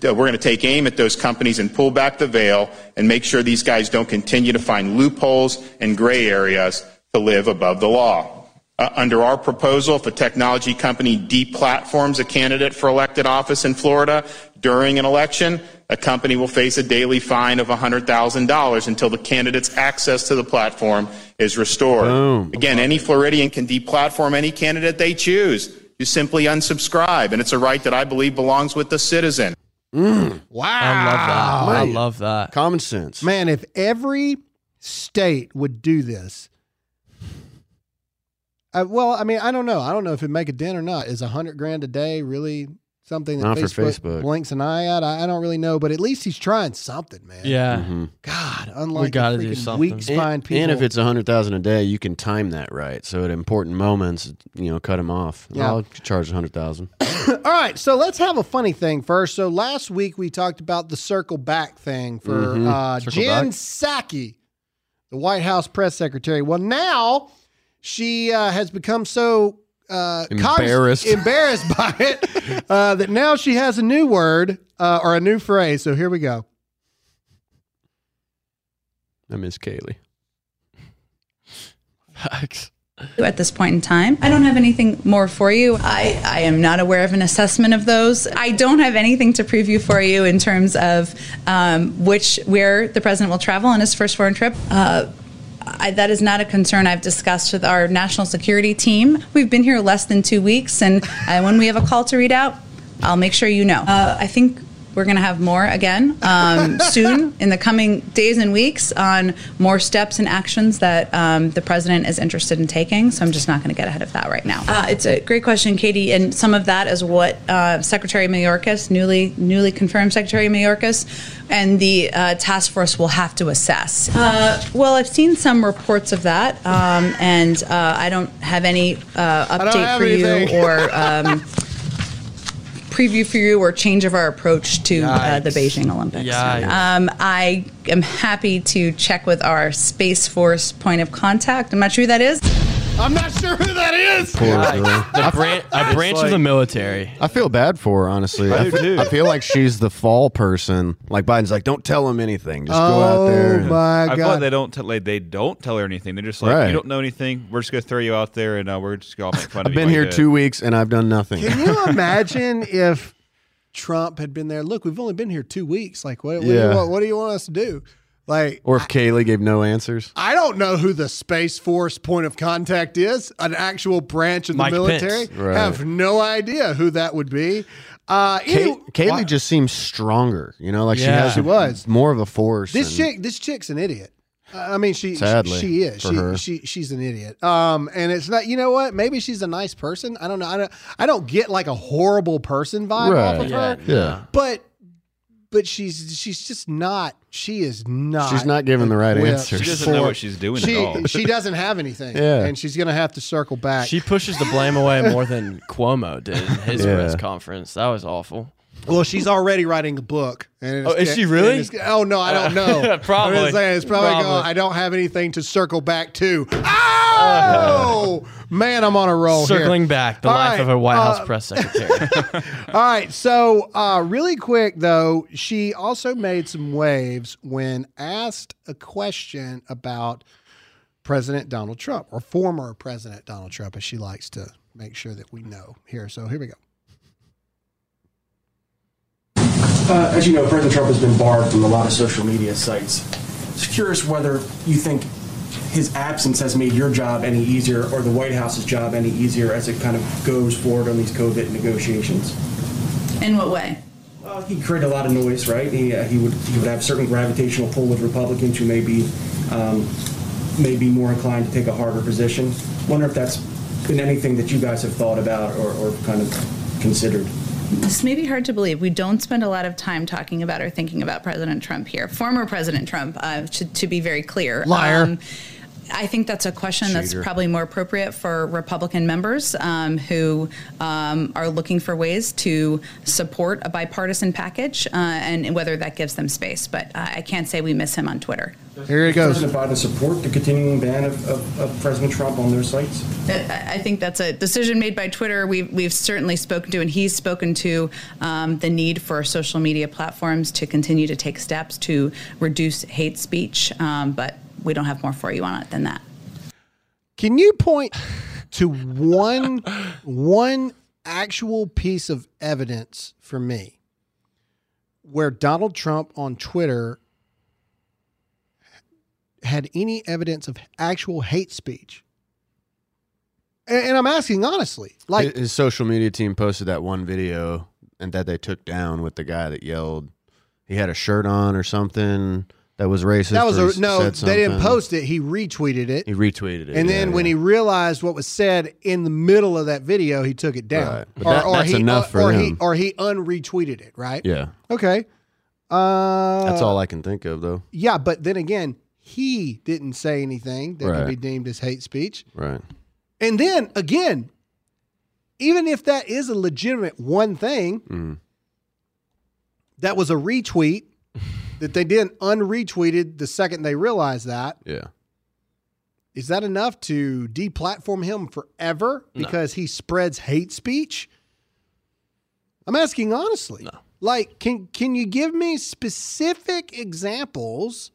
We're going to take aim at those companies and pull back the veil and make sure these guys don't continue to find loopholes and gray areas to live above the law. Uh, under our proposal, if a technology company deplatforms a candidate for elected office in Florida during an election, a company will face a daily fine of $100,000 until the candidate's access to the platform is restored. Boom. Again, any Floridian can deplatform any candidate they choose. You simply unsubscribe, and it's a right that I believe belongs with the citizen. Wow. I love that. I love that. Common sense. Man, if every state would do this, uh, well, I mean, I don't know. I don't know if it make a dent or not. Is a hundred grand a day really something that Not for Facebook, Facebook. blinks an eye at? I, I don't really know, but at least he's trying something, man. Yeah. Mm-hmm. God, unlike gotta do something. weak And, spine people. and if it's a hundred thousand a day, you can time that right. So at important moments, you know, cut him off. Yeah. I'll charge a hundred thousand. All right, so let's have a funny thing first. So last week we talked about the circle back thing for Mhm. uh, Circle Jen back? Psaki, the White House press secretary. Well, now she uh, has become so uh, cog- Embarrassed. embarrassed by it uh, that now she has a new word uh, or a new phrase. So here we go. I miss Kayleigh. Facts. at this point in time. I don't have anything more for you. I, I am not aware of an assessment of those. I don't have anything to preview for you in terms of um, which where the president will travel on his first foreign trip. Uh, I, that is not a concern I've discussed with our national security team. We've been here less than two weeks, and uh, when we have a call to read out, I'll make sure you know. Uh, I think we're going to have more again um, soon in the coming days and weeks on more steps and actions that um, the president is interested in taking. So I'm just not going to get ahead of that right now. Uh, it's a great question, Katie, and some of that is what uh, Secretary Mayorkas, newly newly confirmed Secretary Mayorkas, and the uh, task force will have to assess. Uh, well, I've seen some reports of that, um, and uh, I don't have any uh, don't update have for anything. you or. Preview for you or change of our approach to uh, the Beijing Olympics. Um, I am happy to check with our Space Force point of contact. I'm not sure who that is. I'm not sure who that is. Poor girl. The bran- a branch of the military. I feel bad for her, honestly. I I, do fe- too. I feel like she's the fall person. Like Biden's like, don't tell him anything. Just go out Oh there. and- my I feel like god! they don't tell like, they don't tell her anything. They're just like Right. you don't know anything. We're just gonna throw you out there and uh, we're just gonna make fun of I've you. been while here you it. two weeks and I've done nothing. Can you imagine if Trump had been there? Look, we've only been here two weeks. Like, what? What, do, you Yeah. want, what do you want us to do? Like, Or if Kayleigh gave no answers. I don't know who the Space Force point of contact is, an actual branch of the Mike military. Pence. Right. Have no idea who that would be. Uh, Kay- any- Kayleigh just seems stronger. You know, like she has She was. more of a force. this and- chick, this chick's an idiot. I mean, she Sadly, she, she is. She, her. she she's an idiot. Um, and it's not. You know what? Maybe she's a nice person. I don't know. I don't. I don't get like a horrible person vibe off Right. of her. Yeah, Yeah. But but she's she's just not. She is not. She's not giving the right equipped answers. She doesn't know what she's doing she, at all. she doesn't have anything. Yeah. and she's gonna have to circle back. She pushes the blame away more than Cuomo did in his Yeah. press conference. That was awful. Well, she's already writing a book. And it's- Oh, is she really? it's- oh no, I don't know. Probably. I'm saying, it's probably. Probably. Going, I don't have anything to circle back to. Oh man, I'm on a roll. here. Circling back, the All life right, of a White House uh, press secretary. All right. So, uh, really quick though, she also made some waves when asked a question about President Donald Trump or former President Donald Trump, as she likes to make sure that we know here. So here we go. Uh, as you know, President Trump has been barred from a lot of social media sites. Just curious whether you think his absence has made your job any easier or the White House's job any easier as it kind of goes forward on these COVID negotiations. In what way? Uh, he created a lot of noise, right? He, uh, he would he would have certain gravitational pull with Republicans who may be um, may be more inclined to take a harder position. Wonder if that's been anything that you guys have thought about or, or kind of considered. This may be hard to believe. We don't spend a lot of time talking about or thinking about President Trump here. Former President Trump, uh, to, to be very clear. Liar. I think that's a question that's probably more appropriate for Republican members um, who um, are looking for ways to support a bipartisan package uh, and whether that gives them space. But uh, I can't say we miss him on Twitter. Here he goes. President Biden support the continuing ban of, of, of President Trump on their sites? I I think that's a decision made by Twitter. We've, we've certainly spoken to, and he's spoken to, um, the need for social media platforms to continue to take steps to reduce hate speech. Um, but we don't have more for you on it than that. Can you point to one one actual piece of evidence for me where Donald Trump on Twitter had any evidence of actual hate speech? And, and I'm asking honestly, like his, his social media team posted that one video and that they took down with the guy that yelled. He had a shirt on or something that was racist. that was a no. They didn't post it. He retweeted it. He retweeted it, and yeah, then when yeah. he realized what was said in the middle of that video, he took it down. Right. But that- that's he, enough for or he him. or he unretweeted it. Right. Yeah, Okay. Uh, that's all I can think of though. Yeah, but then again, he didn't say anything that could be deemed as hate speech. Right. And then again, even if that is a legitimate one thing, Mm. that was a retweet that they then unretweeted the second they realized that. Yeah. Is that enough to deplatform him forever No. because he spreads hate speech? I'm asking honestly. Like, can can you give me specific examples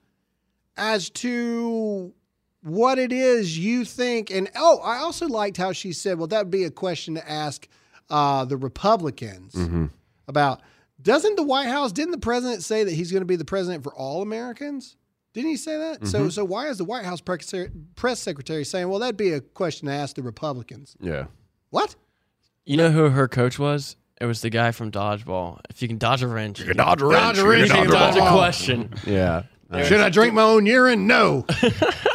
as to what it is you think? And oh, I also liked how she said, "Well, that would be a question to ask uh, the Republicans Mm-hmm. about." Doesn't the White House? Didn't the president say that he's going to be the president for all Americans? Didn't he say that? So, Mhm. so why is the White House press press secretary saying, "Well, that'd be a question to ask the Republicans"? Yeah. What? You know who her coach was? It was the guy from Dodgeball. If you can dodge a wrench, you can dodge a wrench, Dodge a you wrench. can You can dodge dodge a a question. Yeah. Should I drink my own urine? No.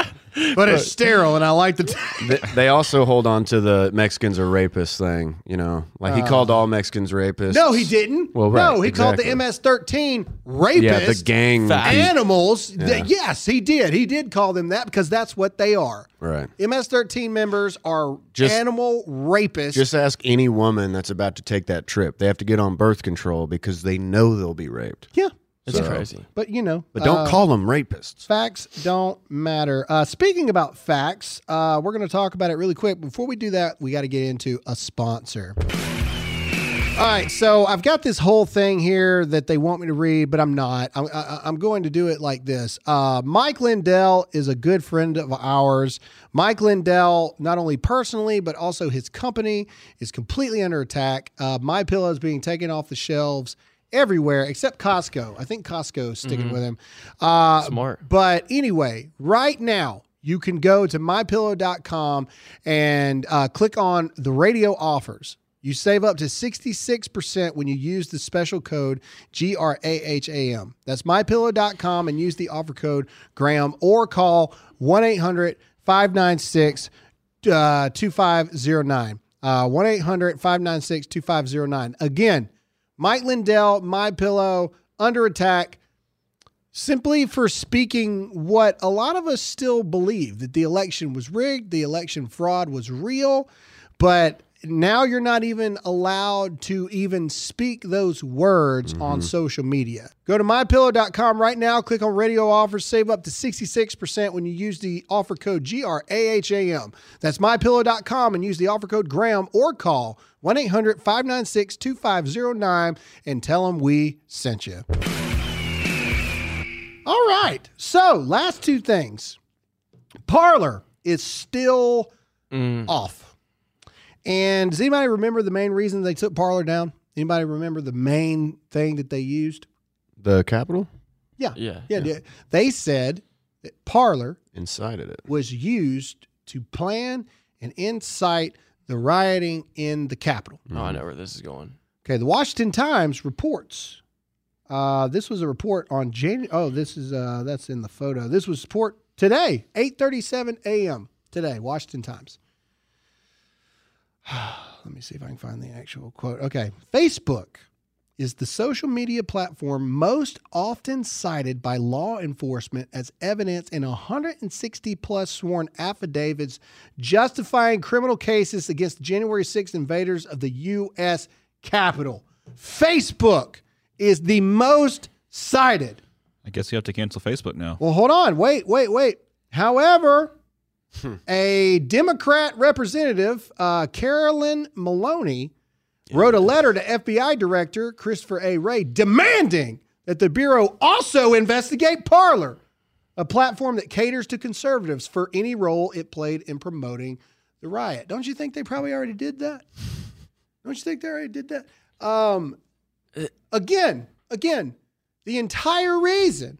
but it's sterile, and I like the. they, they also hold on to the Mexicans are rapists thing. You know, like he Uh, called all Mexicans rapists. no, he didn't. Well, right, no, he exactly. called the MS-13 rapists. Yeah, the gang Fact. animals. Yeah. Th- Yes, he did. He did call them that because that's what they are. Right. MS-13 members are Just- animal rapists. Just ask any woman that's about to take that trip. They have to get on birth control because they know they'll be raped. Yeah. It's So- crazy. but you know, But don't uh, call them rapists. Facts don't matter. Uh, speaking about facts, uh, we're going to talk about it really quick. Before we do that, we got to get into a sponsor. All right, so I've got this whole thing here that they want me to read, but I'm not. I'm, I, I'm going to do it like this. Uh, Mike Lindell is a good friend of ours. Mike Lindell, not only personally, but also his company, is completely under attack. Uh, My Pillow is being taken off the shelves everywhere except Costco. I think Costco is sticking Mhm. with him. Uh, Smart. But anyway, right now, you can go to mypillow.com and uh, click on the radio offers. You save up to 66% when you use the special code GRAHAM. That's mypillow.com and use the offer code Graham or call 1 800 596 2509. 1 800 596 2509. Again, Mike Lindell, My Pillow, under attack simply for speaking what a lot of us still believe that the election was rigged, the election fraud was real, but now you're not even allowed to even speak those words on mm-hmm. social media. Go to mypillow.com right now, click on radio offers, save up to 66% when you use the offer code GRAHAM. That's mypillow.com and use the offer code GRAHAM or call 1 800 596 2509 and tell them we sent you. All right. So, last two things. Parler is still mm. off. And does anybody remember the main reason they took Parler down? Anybody remember the main thing that they used? The Capitol Yeah. Yeah. Yeah. yeah. They said that Parler incited it. was used to plan and incite the rioting in the Capitol. Oh, I know where this is going. Okay, the Washington Times reports. Uh, this was a report on January. Oh, this is uh, that's in the photo. This was report today, eight thirty-seven a.m. today, Washington Times. Let me see if I can find the actual quote. Okay, Facebook is the social media platform most often cited by law enforcement as evidence in 160 plus sworn affidavits justifying criminal cases against the January 6th invaders of the U.S. Capitol. Facebook is the most cited. I guess you have to cancel Facebook now. Well, hold on. Wait, wait, wait. However, a Democrat representative, uh, Carolyn Maloney, wrote a letter to FBI Director Christopher A. Wray demanding that the Bureau also investigate Parler, a platform that caters to conservatives for any role it played in promoting the riot. Don't you think they probably already did that? Don't you think they already did that? Um, again, again, the entire reason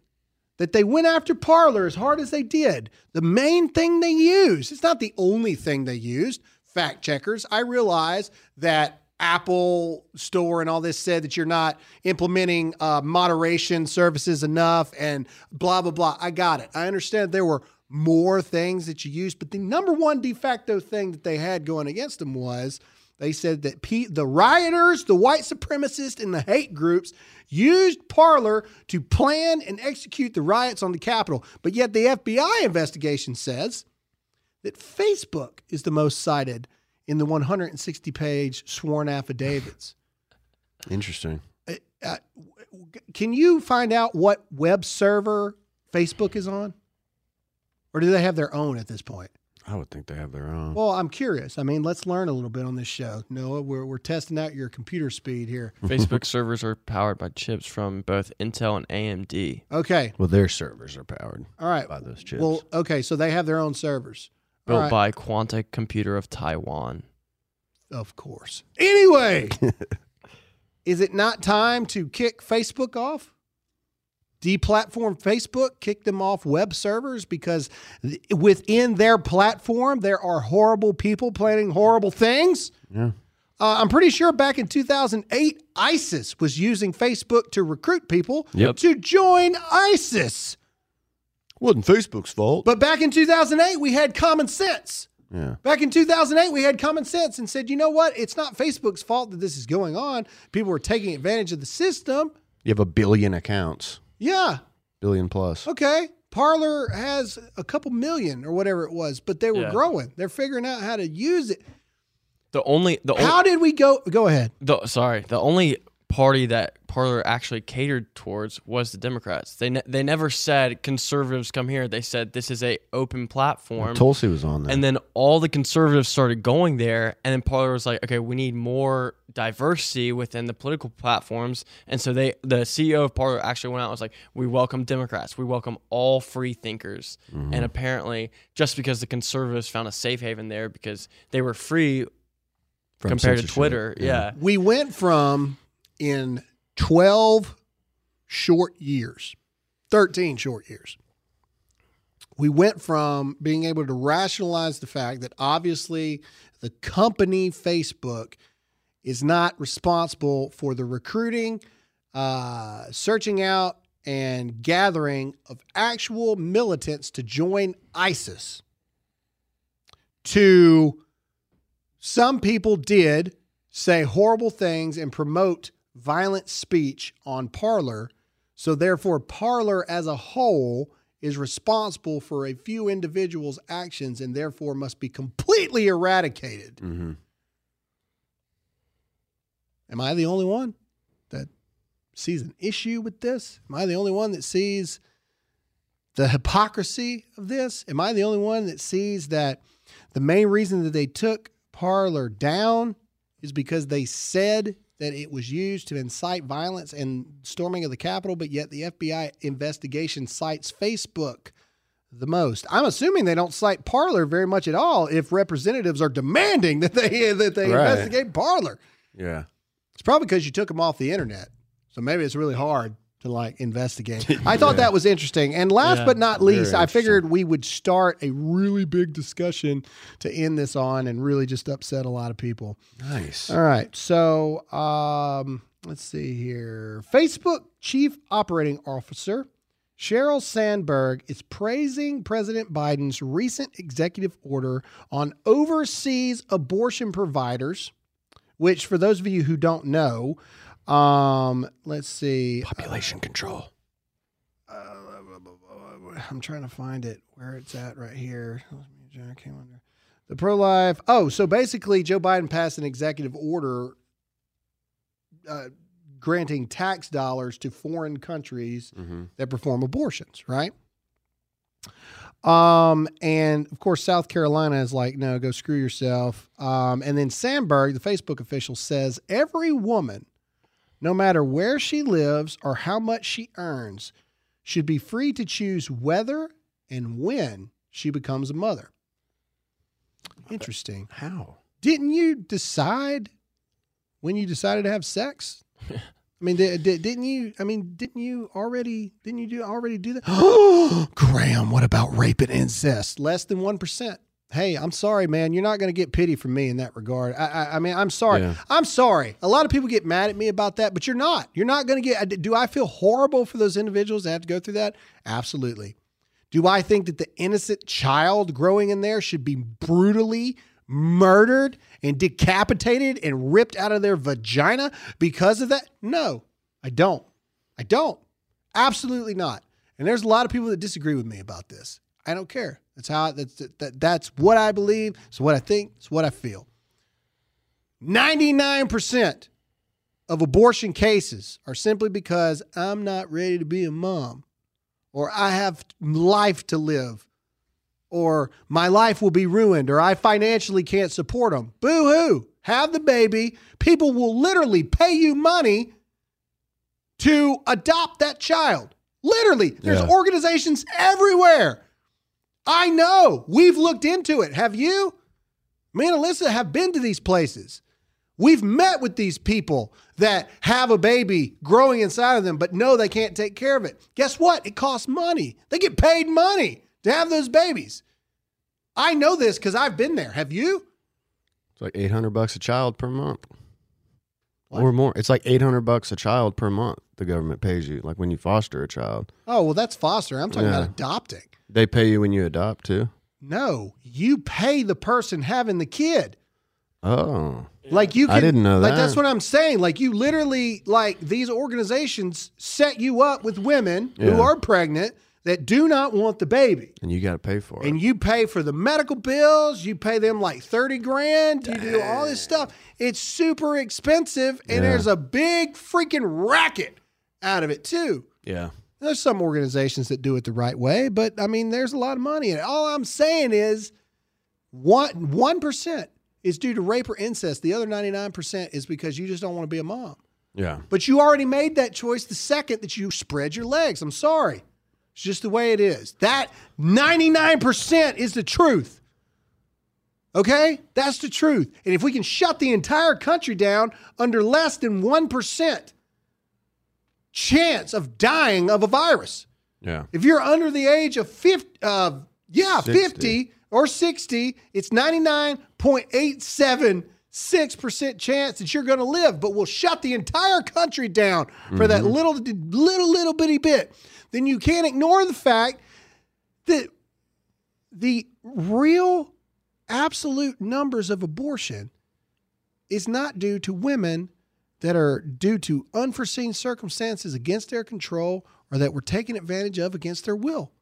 that they went after Parler as hard as they did, the main thing they used, it's not the only thing they used. Fact checkers, I realize that Apple Store and all this said that you're not implementing uh, moderation services enough and blah, blah, blah. I got it. I understand there were more things that you used, but the number one de facto thing that they had going against them was they said that P- the rioters, the white supremacists, and the hate groups used Parler to plan and execute the riots on the Capitol. But yet the FBI investigation says that Facebook is the most cited in the 160 page sworn affidavits. Interesting. Uh, can you find out what web server Facebook is on? Or do they have their own at this point? I would think they have their own. Well, I'm curious. I mean, let's learn a little bit on this show. Noah, we're, we're testing out your computer speed here. Facebook servers are powered by chips from both Intel and AMD. Okay. Well, their servers are powered All right. by those chips. Well, okay. So they have their own servers. All Built right. by Quanta Computer of Taiwan. Of course. Anyway, is it not time to kick Facebook off? Deplatform Facebook, kick them off web servers because th- within their platform there are horrible people planning horrible things. yeah. Uh, I'm pretty sure back in 2008, ISIS was using Facebook to recruit people Yep. to join ISIS. Wasn't Facebook's fault. But back in 2008, we had common sense. Yeah. Back in 2008, we had common sense and said, you know what? It's not Facebook's fault that this is going on. People were taking advantage of the system. You have a billion accounts, Yeah. billion plus. Okay. Parler has a couple million or whatever it was, but they were Yeah. growing. They're figuring out how to use it. The only the How only, did we go? Go ahead. the sorry the only party that Parler actually catered towards was the Democrats. They ne- they never said conservatives come here. They said this is a open platform. Tulsi was on there. And then all the conservatives started going there, and then Parler was like, "Okay, we need more diversity within the political platforms." And so they, the CEO of Parler, actually went out and was like, "We welcome Democrats. We welcome all free thinkers." Mm-hmm. And apparently, just because the conservatives found a safe haven there because they were free From compared to Twitter, yeah. yeah. We went from in 12 short years, 13 short years. We went from being able to rationalize the fact that obviously the company Facebook is not responsible for the recruiting, uh, searching out, and gathering of actual militants to join ISIS. To some people did say horrible things and promote violent speech on Parler. So, therefore, Parler as a whole is responsible for a few individuals' actions and therefore must be completely eradicated. Mm-hmm. Am I the only one that sees an issue with this? Am I the only one that sees the hypocrisy of this? Am I the only one that sees that the main reason that they took Parler down is because they said that it was used to incite violence and storming of the Capitol, but yet the FBI investigation cites Facebook the most. I'm assuming they don't cite Parler very much at all if representatives are demanding that they that they Right. investigate Parler. Yeah. It's probably because you took them off the internet. So maybe it's really hard to like investigate. I thought that was interesting. And last Yeah, but not least, I figured we would start a really big discussion to end this on and really just upset a lot of people. Nice. All right. So um, let's see here. Facebook Chief Operating Officer Sheryl Sandberg is praising President Biden's recent executive order on overseas abortion providers, which, for those of you who don't know, um, let's see. Population control. I'm trying to find it where it's at right here. The pro life. Oh, so basically, Joe Biden passed an executive order uh, granting tax dollars to foreign countries that perform abortions, right? Um, and of course, South Carolina is like, no, go screw yourself. Um, and then Sandberg, the Facebook official, says every woman, no matter where she lives or how much she earns, should be free to choose whether and when she becomes a mother. Interesting. How? Didn't you decide when you decided to have sex? I mean, did, did, didn't you? I mean, didn't you already? Didn't you do already do that? Graham, what about rape and incest? Less than one percent. Hey, I'm sorry, man. You're not going to get pity from me in that regard. I, I, I mean, I'm sorry. Yeah. I'm sorry. A lot of people get mad at me about that, but you're not. You're not going to get. Uh, do I feel horrible for those individuals that have to go through that? Absolutely. Do I think that the innocent child growing in there should be brutally murdered and decapitated and ripped out of their vagina because of that? No, I don't. I don't. Absolutely not. And there's a lot of people that disagree with me about this. I don't care. That's how that's that, that's what I believe. It's what I think. It's what I feel. 99% of abortion cases are simply because I'm not ready to be a mom or I have life to live, or my life will be ruined, or I financially can't support them. Boo hoo. Have the baby. People will literally pay you money to adopt that child. Literally, there's Yeah. organizations everywhere. I know. We've looked into it. Have you? Me and Alyssa have been to these places. We've met with these people that have a baby growing inside of them, but know they can't take care of it. Guess what? It costs money. They get paid money to have those babies. I know this because I've been there. Have you? It's like 800 bucks a child per month. Or more. It's like 800 bucks a child per month the government pays you like when you foster a child. Oh, well, that's foster. I'm talking Yeah. about adopting. They pay you when you adopt too. No, you pay the person having the kid. Oh. Like you can, I didn't know Like that. that's what I'm saying. Like you literally like these organizations set you up with women Yeah. who are pregnant that do not want the baby. And you got to pay for it. And you pay for the medical bills, you pay them like 30 grand, you do all this stuff. It's super expensive and Yeah. there's a big freaking racket out of it too. yeah. There's some organizations that do it the right way, but I mean, there's a lot of money in it. All I'm saying is one one percent is due to rape or incest. The other 99% is because you just don't want to be a mom. Yeah. But you already made that choice the second that you spread your legs. I'm sorry. It's just the way it is. That 99% is the truth. Okay? That's the truth. And if we can shut the entire country down under less than 1% chance of dying of a virus, Yeah. if you're under the age of 50, uh, yeah, 60. 50 or 60, it's 99.876% chance that you're going to live, but we'll shut the entire country down for that Mhm. little, little, little bitty bit. Then you can't ignore the fact that the real absolute numbers of abortion is not due to women that are due to unforeseen circumstances against their control or that were taken advantage of against their will.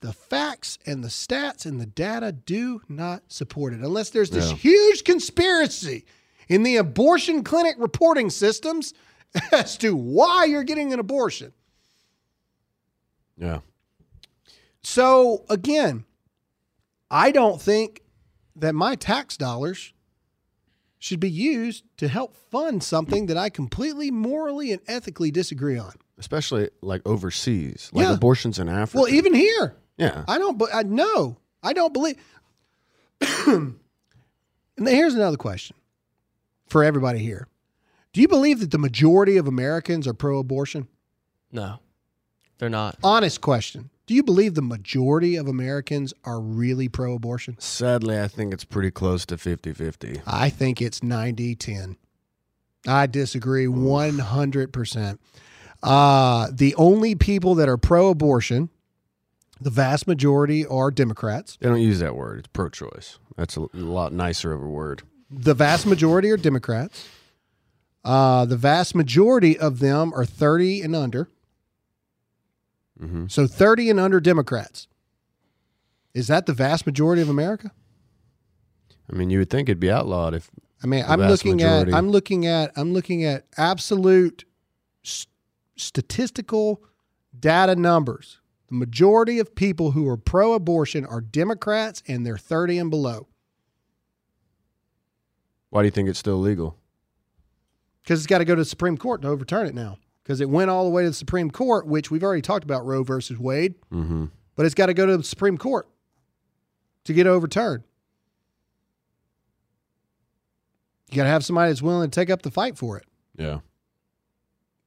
The facts and the stats and the data do not support it unless there's this Yeah. huge conspiracy in the abortion clinic reporting systems as to why you're getting an abortion. Yeah. So again, I don't think that my tax dollars should be used to help fund something that I completely morally and ethically disagree on. Especially like overseas, like Yeah. abortions in Africa. Well, even here, yeah. I don't. I know. I don't believe. and then here's another question for everybody here: Do you believe that the majority of Americans are pro-abortion? No, they're not. Honest question: Do you believe the majority of Americans are really pro-abortion? Sadly, I think it's pretty close to 50-50. I think it's 90-10. I disagree 100%. Uh, the only people that are pro-abortion, the vast majority are Democrats. They don't use that word. It's pro-choice. That's a lot nicer of a word. The vast majority are Democrats. Uh, the vast majority of them are 30 and under. Mm-hmm. So 30 and under Democrats. Is that the vast majority of America? I mean, you would think it'd be outlawed if. I mean, I'm looking majority- at I'm looking at I'm looking at absolute s- statistical data numbers. The majority of people who are pro-abortion are Democrats and they're 30 and below Why do you think it's still legal? because it's got to go to the Supreme Court to overturn it now because it went all the way to the Supreme Court, which we've already talked about Roe versus Wade, Mm-hmm. but it's got to go to the Supreme Court to get overturned. You got to have somebody that's willing to take up the fight for it. Yeah.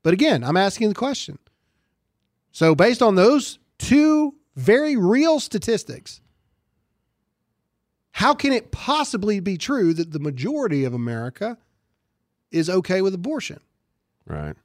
But again, I'm asking the question. So, based on those two very real statistics, how can it possibly be true that the majority of America is okay with abortion? Right.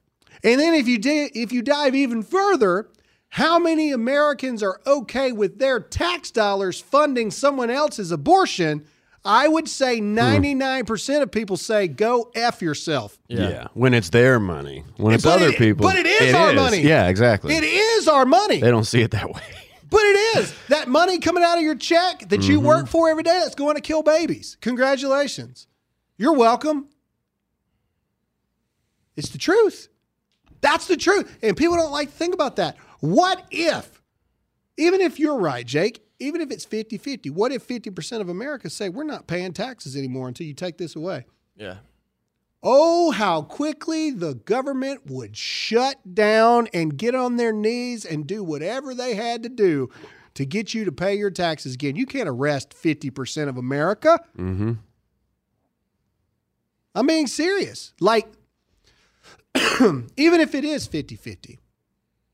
And then if you di- if you dive even further, how many Americans are okay with their tax dollars funding someone else's abortion? I would say 99% of people say go F yourself. Yeah. When it's their money. When it's But other it- people. but it is our money. Yeah, exactly. It is our money. They don't see it that way. But it is that money coming out of your check that you Mhm. work for every day that's going to kill babies. Congratulations. You're welcome. It's the truth. That's the truth. And people don't like to think about that. What if, even if you're right, Jake, even if it's 50 50, what if 50% of America say we're not paying taxes anymore until you take this away? Yeah. Oh, how quickly the government would shut down and get on their knees and do whatever they had to do to get you to pay your taxes again. You can't arrest 50% of America. Mm-hmm. I'm being serious. Like, even if it is 50 50,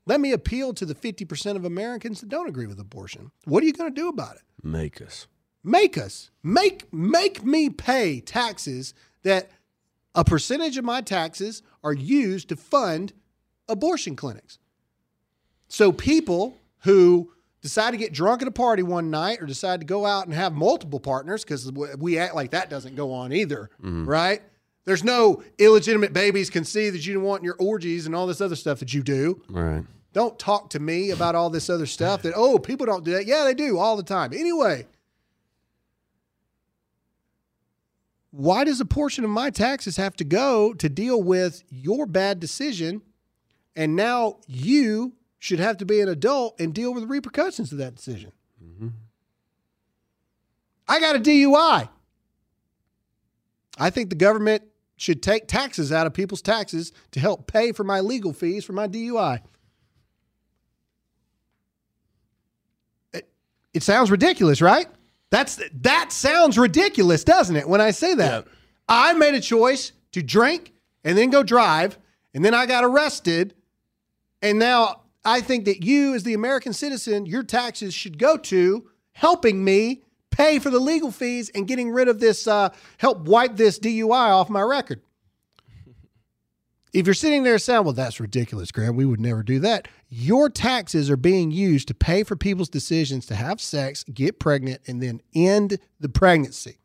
let me appeal to the 50% of Americans that don't agree with abortion. What are you going to do about it? Make us. make us make make me pay taxes that a percentage of my taxes are used to fund abortion clinics. So people who decide to get drunk at a party one night or decide to go out and have multiple partners because we act like that doesn't go on either, mm-hmm. right? There's no illegitimate babies conceived that you don't want in your orgies and all this other stuff that you do. Right. Don't talk to me about all this other stuff that, oh, people don't do that. Yeah, they do all the time. Anyway, why does a portion of my taxes have to go to deal with your bad decision? And now you should have to be an adult and deal with the repercussions of that decision. Mm-hmm. I got a DUI. I think the government should take taxes out of people's taxes to help pay for my legal fees for my DUI. It, it sounds ridiculous, right? That's that sounds ridiculous, doesn't it? When I say that, I made a choice to drink and then go drive, and then I got arrested, and now I think that you, as the American citizen, your taxes should go to helping me pay for the legal fees and getting rid of this, uh, help wipe this DUI off my record. If you're sitting there saying, well, that's ridiculous, Graham, we would never do that. Your taxes are being used to pay for people's decisions to have sex, get pregnant, and then end the pregnancy.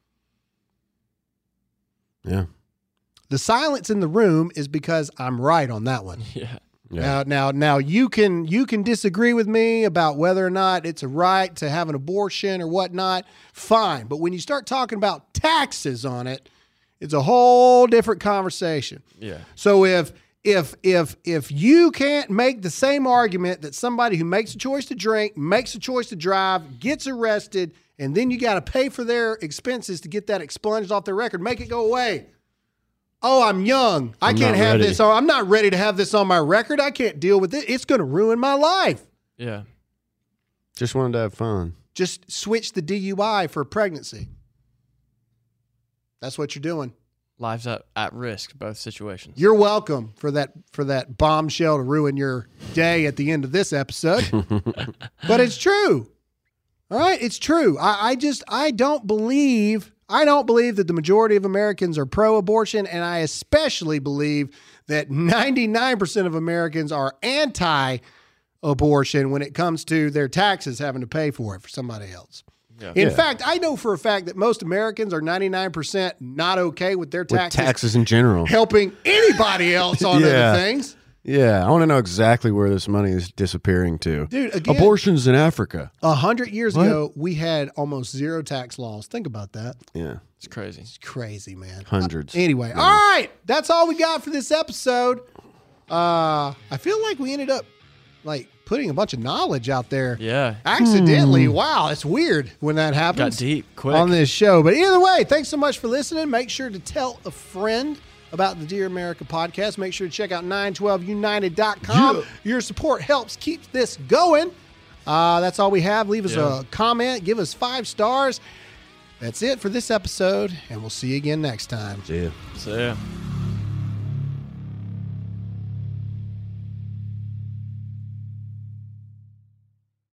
Yeah. The silence in the room is because I'm right on that one. Yeah. Now, now, now you can you can disagree with me about whether or not it's a right to have an abortion or whatnot. Fine, but when you start talking about taxes on it, It's a whole different conversation. Yeah. So if if if if you can't make the same argument that somebody who makes a choice to drink, makes a choice to drive, gets arrested, and then you got to pay for their expenses to get that expunged off their record, make it go away. Oh, I'm young. I I'm can't have ready. this on. I'm not ready to have this on my record. I can't deal with it. It's going to ruin my life. Yeah. Just wanted to have fun. Just switch the DUI for pregnancy. That's what you're doing. Lives at, at risk, both situations. You're welcome for that for that bombshell to ruin your day at the end of this episode. but it's true. All right, it's true. I, I just I don't believe I don't believe that the majority of Americans are pro-abortion, and I especially believe that 99% of Americans are anti-abortion when it comes to their taxes having to pay for it for somebody else. Yeah. In Yeah. fact, I know for a fact that most Americans are 99% not okay with their With taxes, taxes in general. helping anybody else on Yeah. other things. Yeah, I want to know exactly where this money is disappearing to. Dude, again- abortions in Africa. A hundred years What? ago, we had almost zero tax laws. Think about that. Yeah, It's crazy. It's crazy, man. hundreds. Anyway, all right, that's all we got for this episode. Uh, I feel like we ended up like putting a bunch of knowledge out there. Yeah. Accidentally. Wow, it's weird when that happens. Got deep quick. on this show. But either way, thanks so much for listening. Make sure to tell a friend about the Dear America podcast. Make sure to check out 912united.com. Your support helps keep this going. Uh, that's all we have. Leave us Yeah. a comment, give us five stars. That's it for this episode, and we'll see you again next time. Yeah. So, yeah.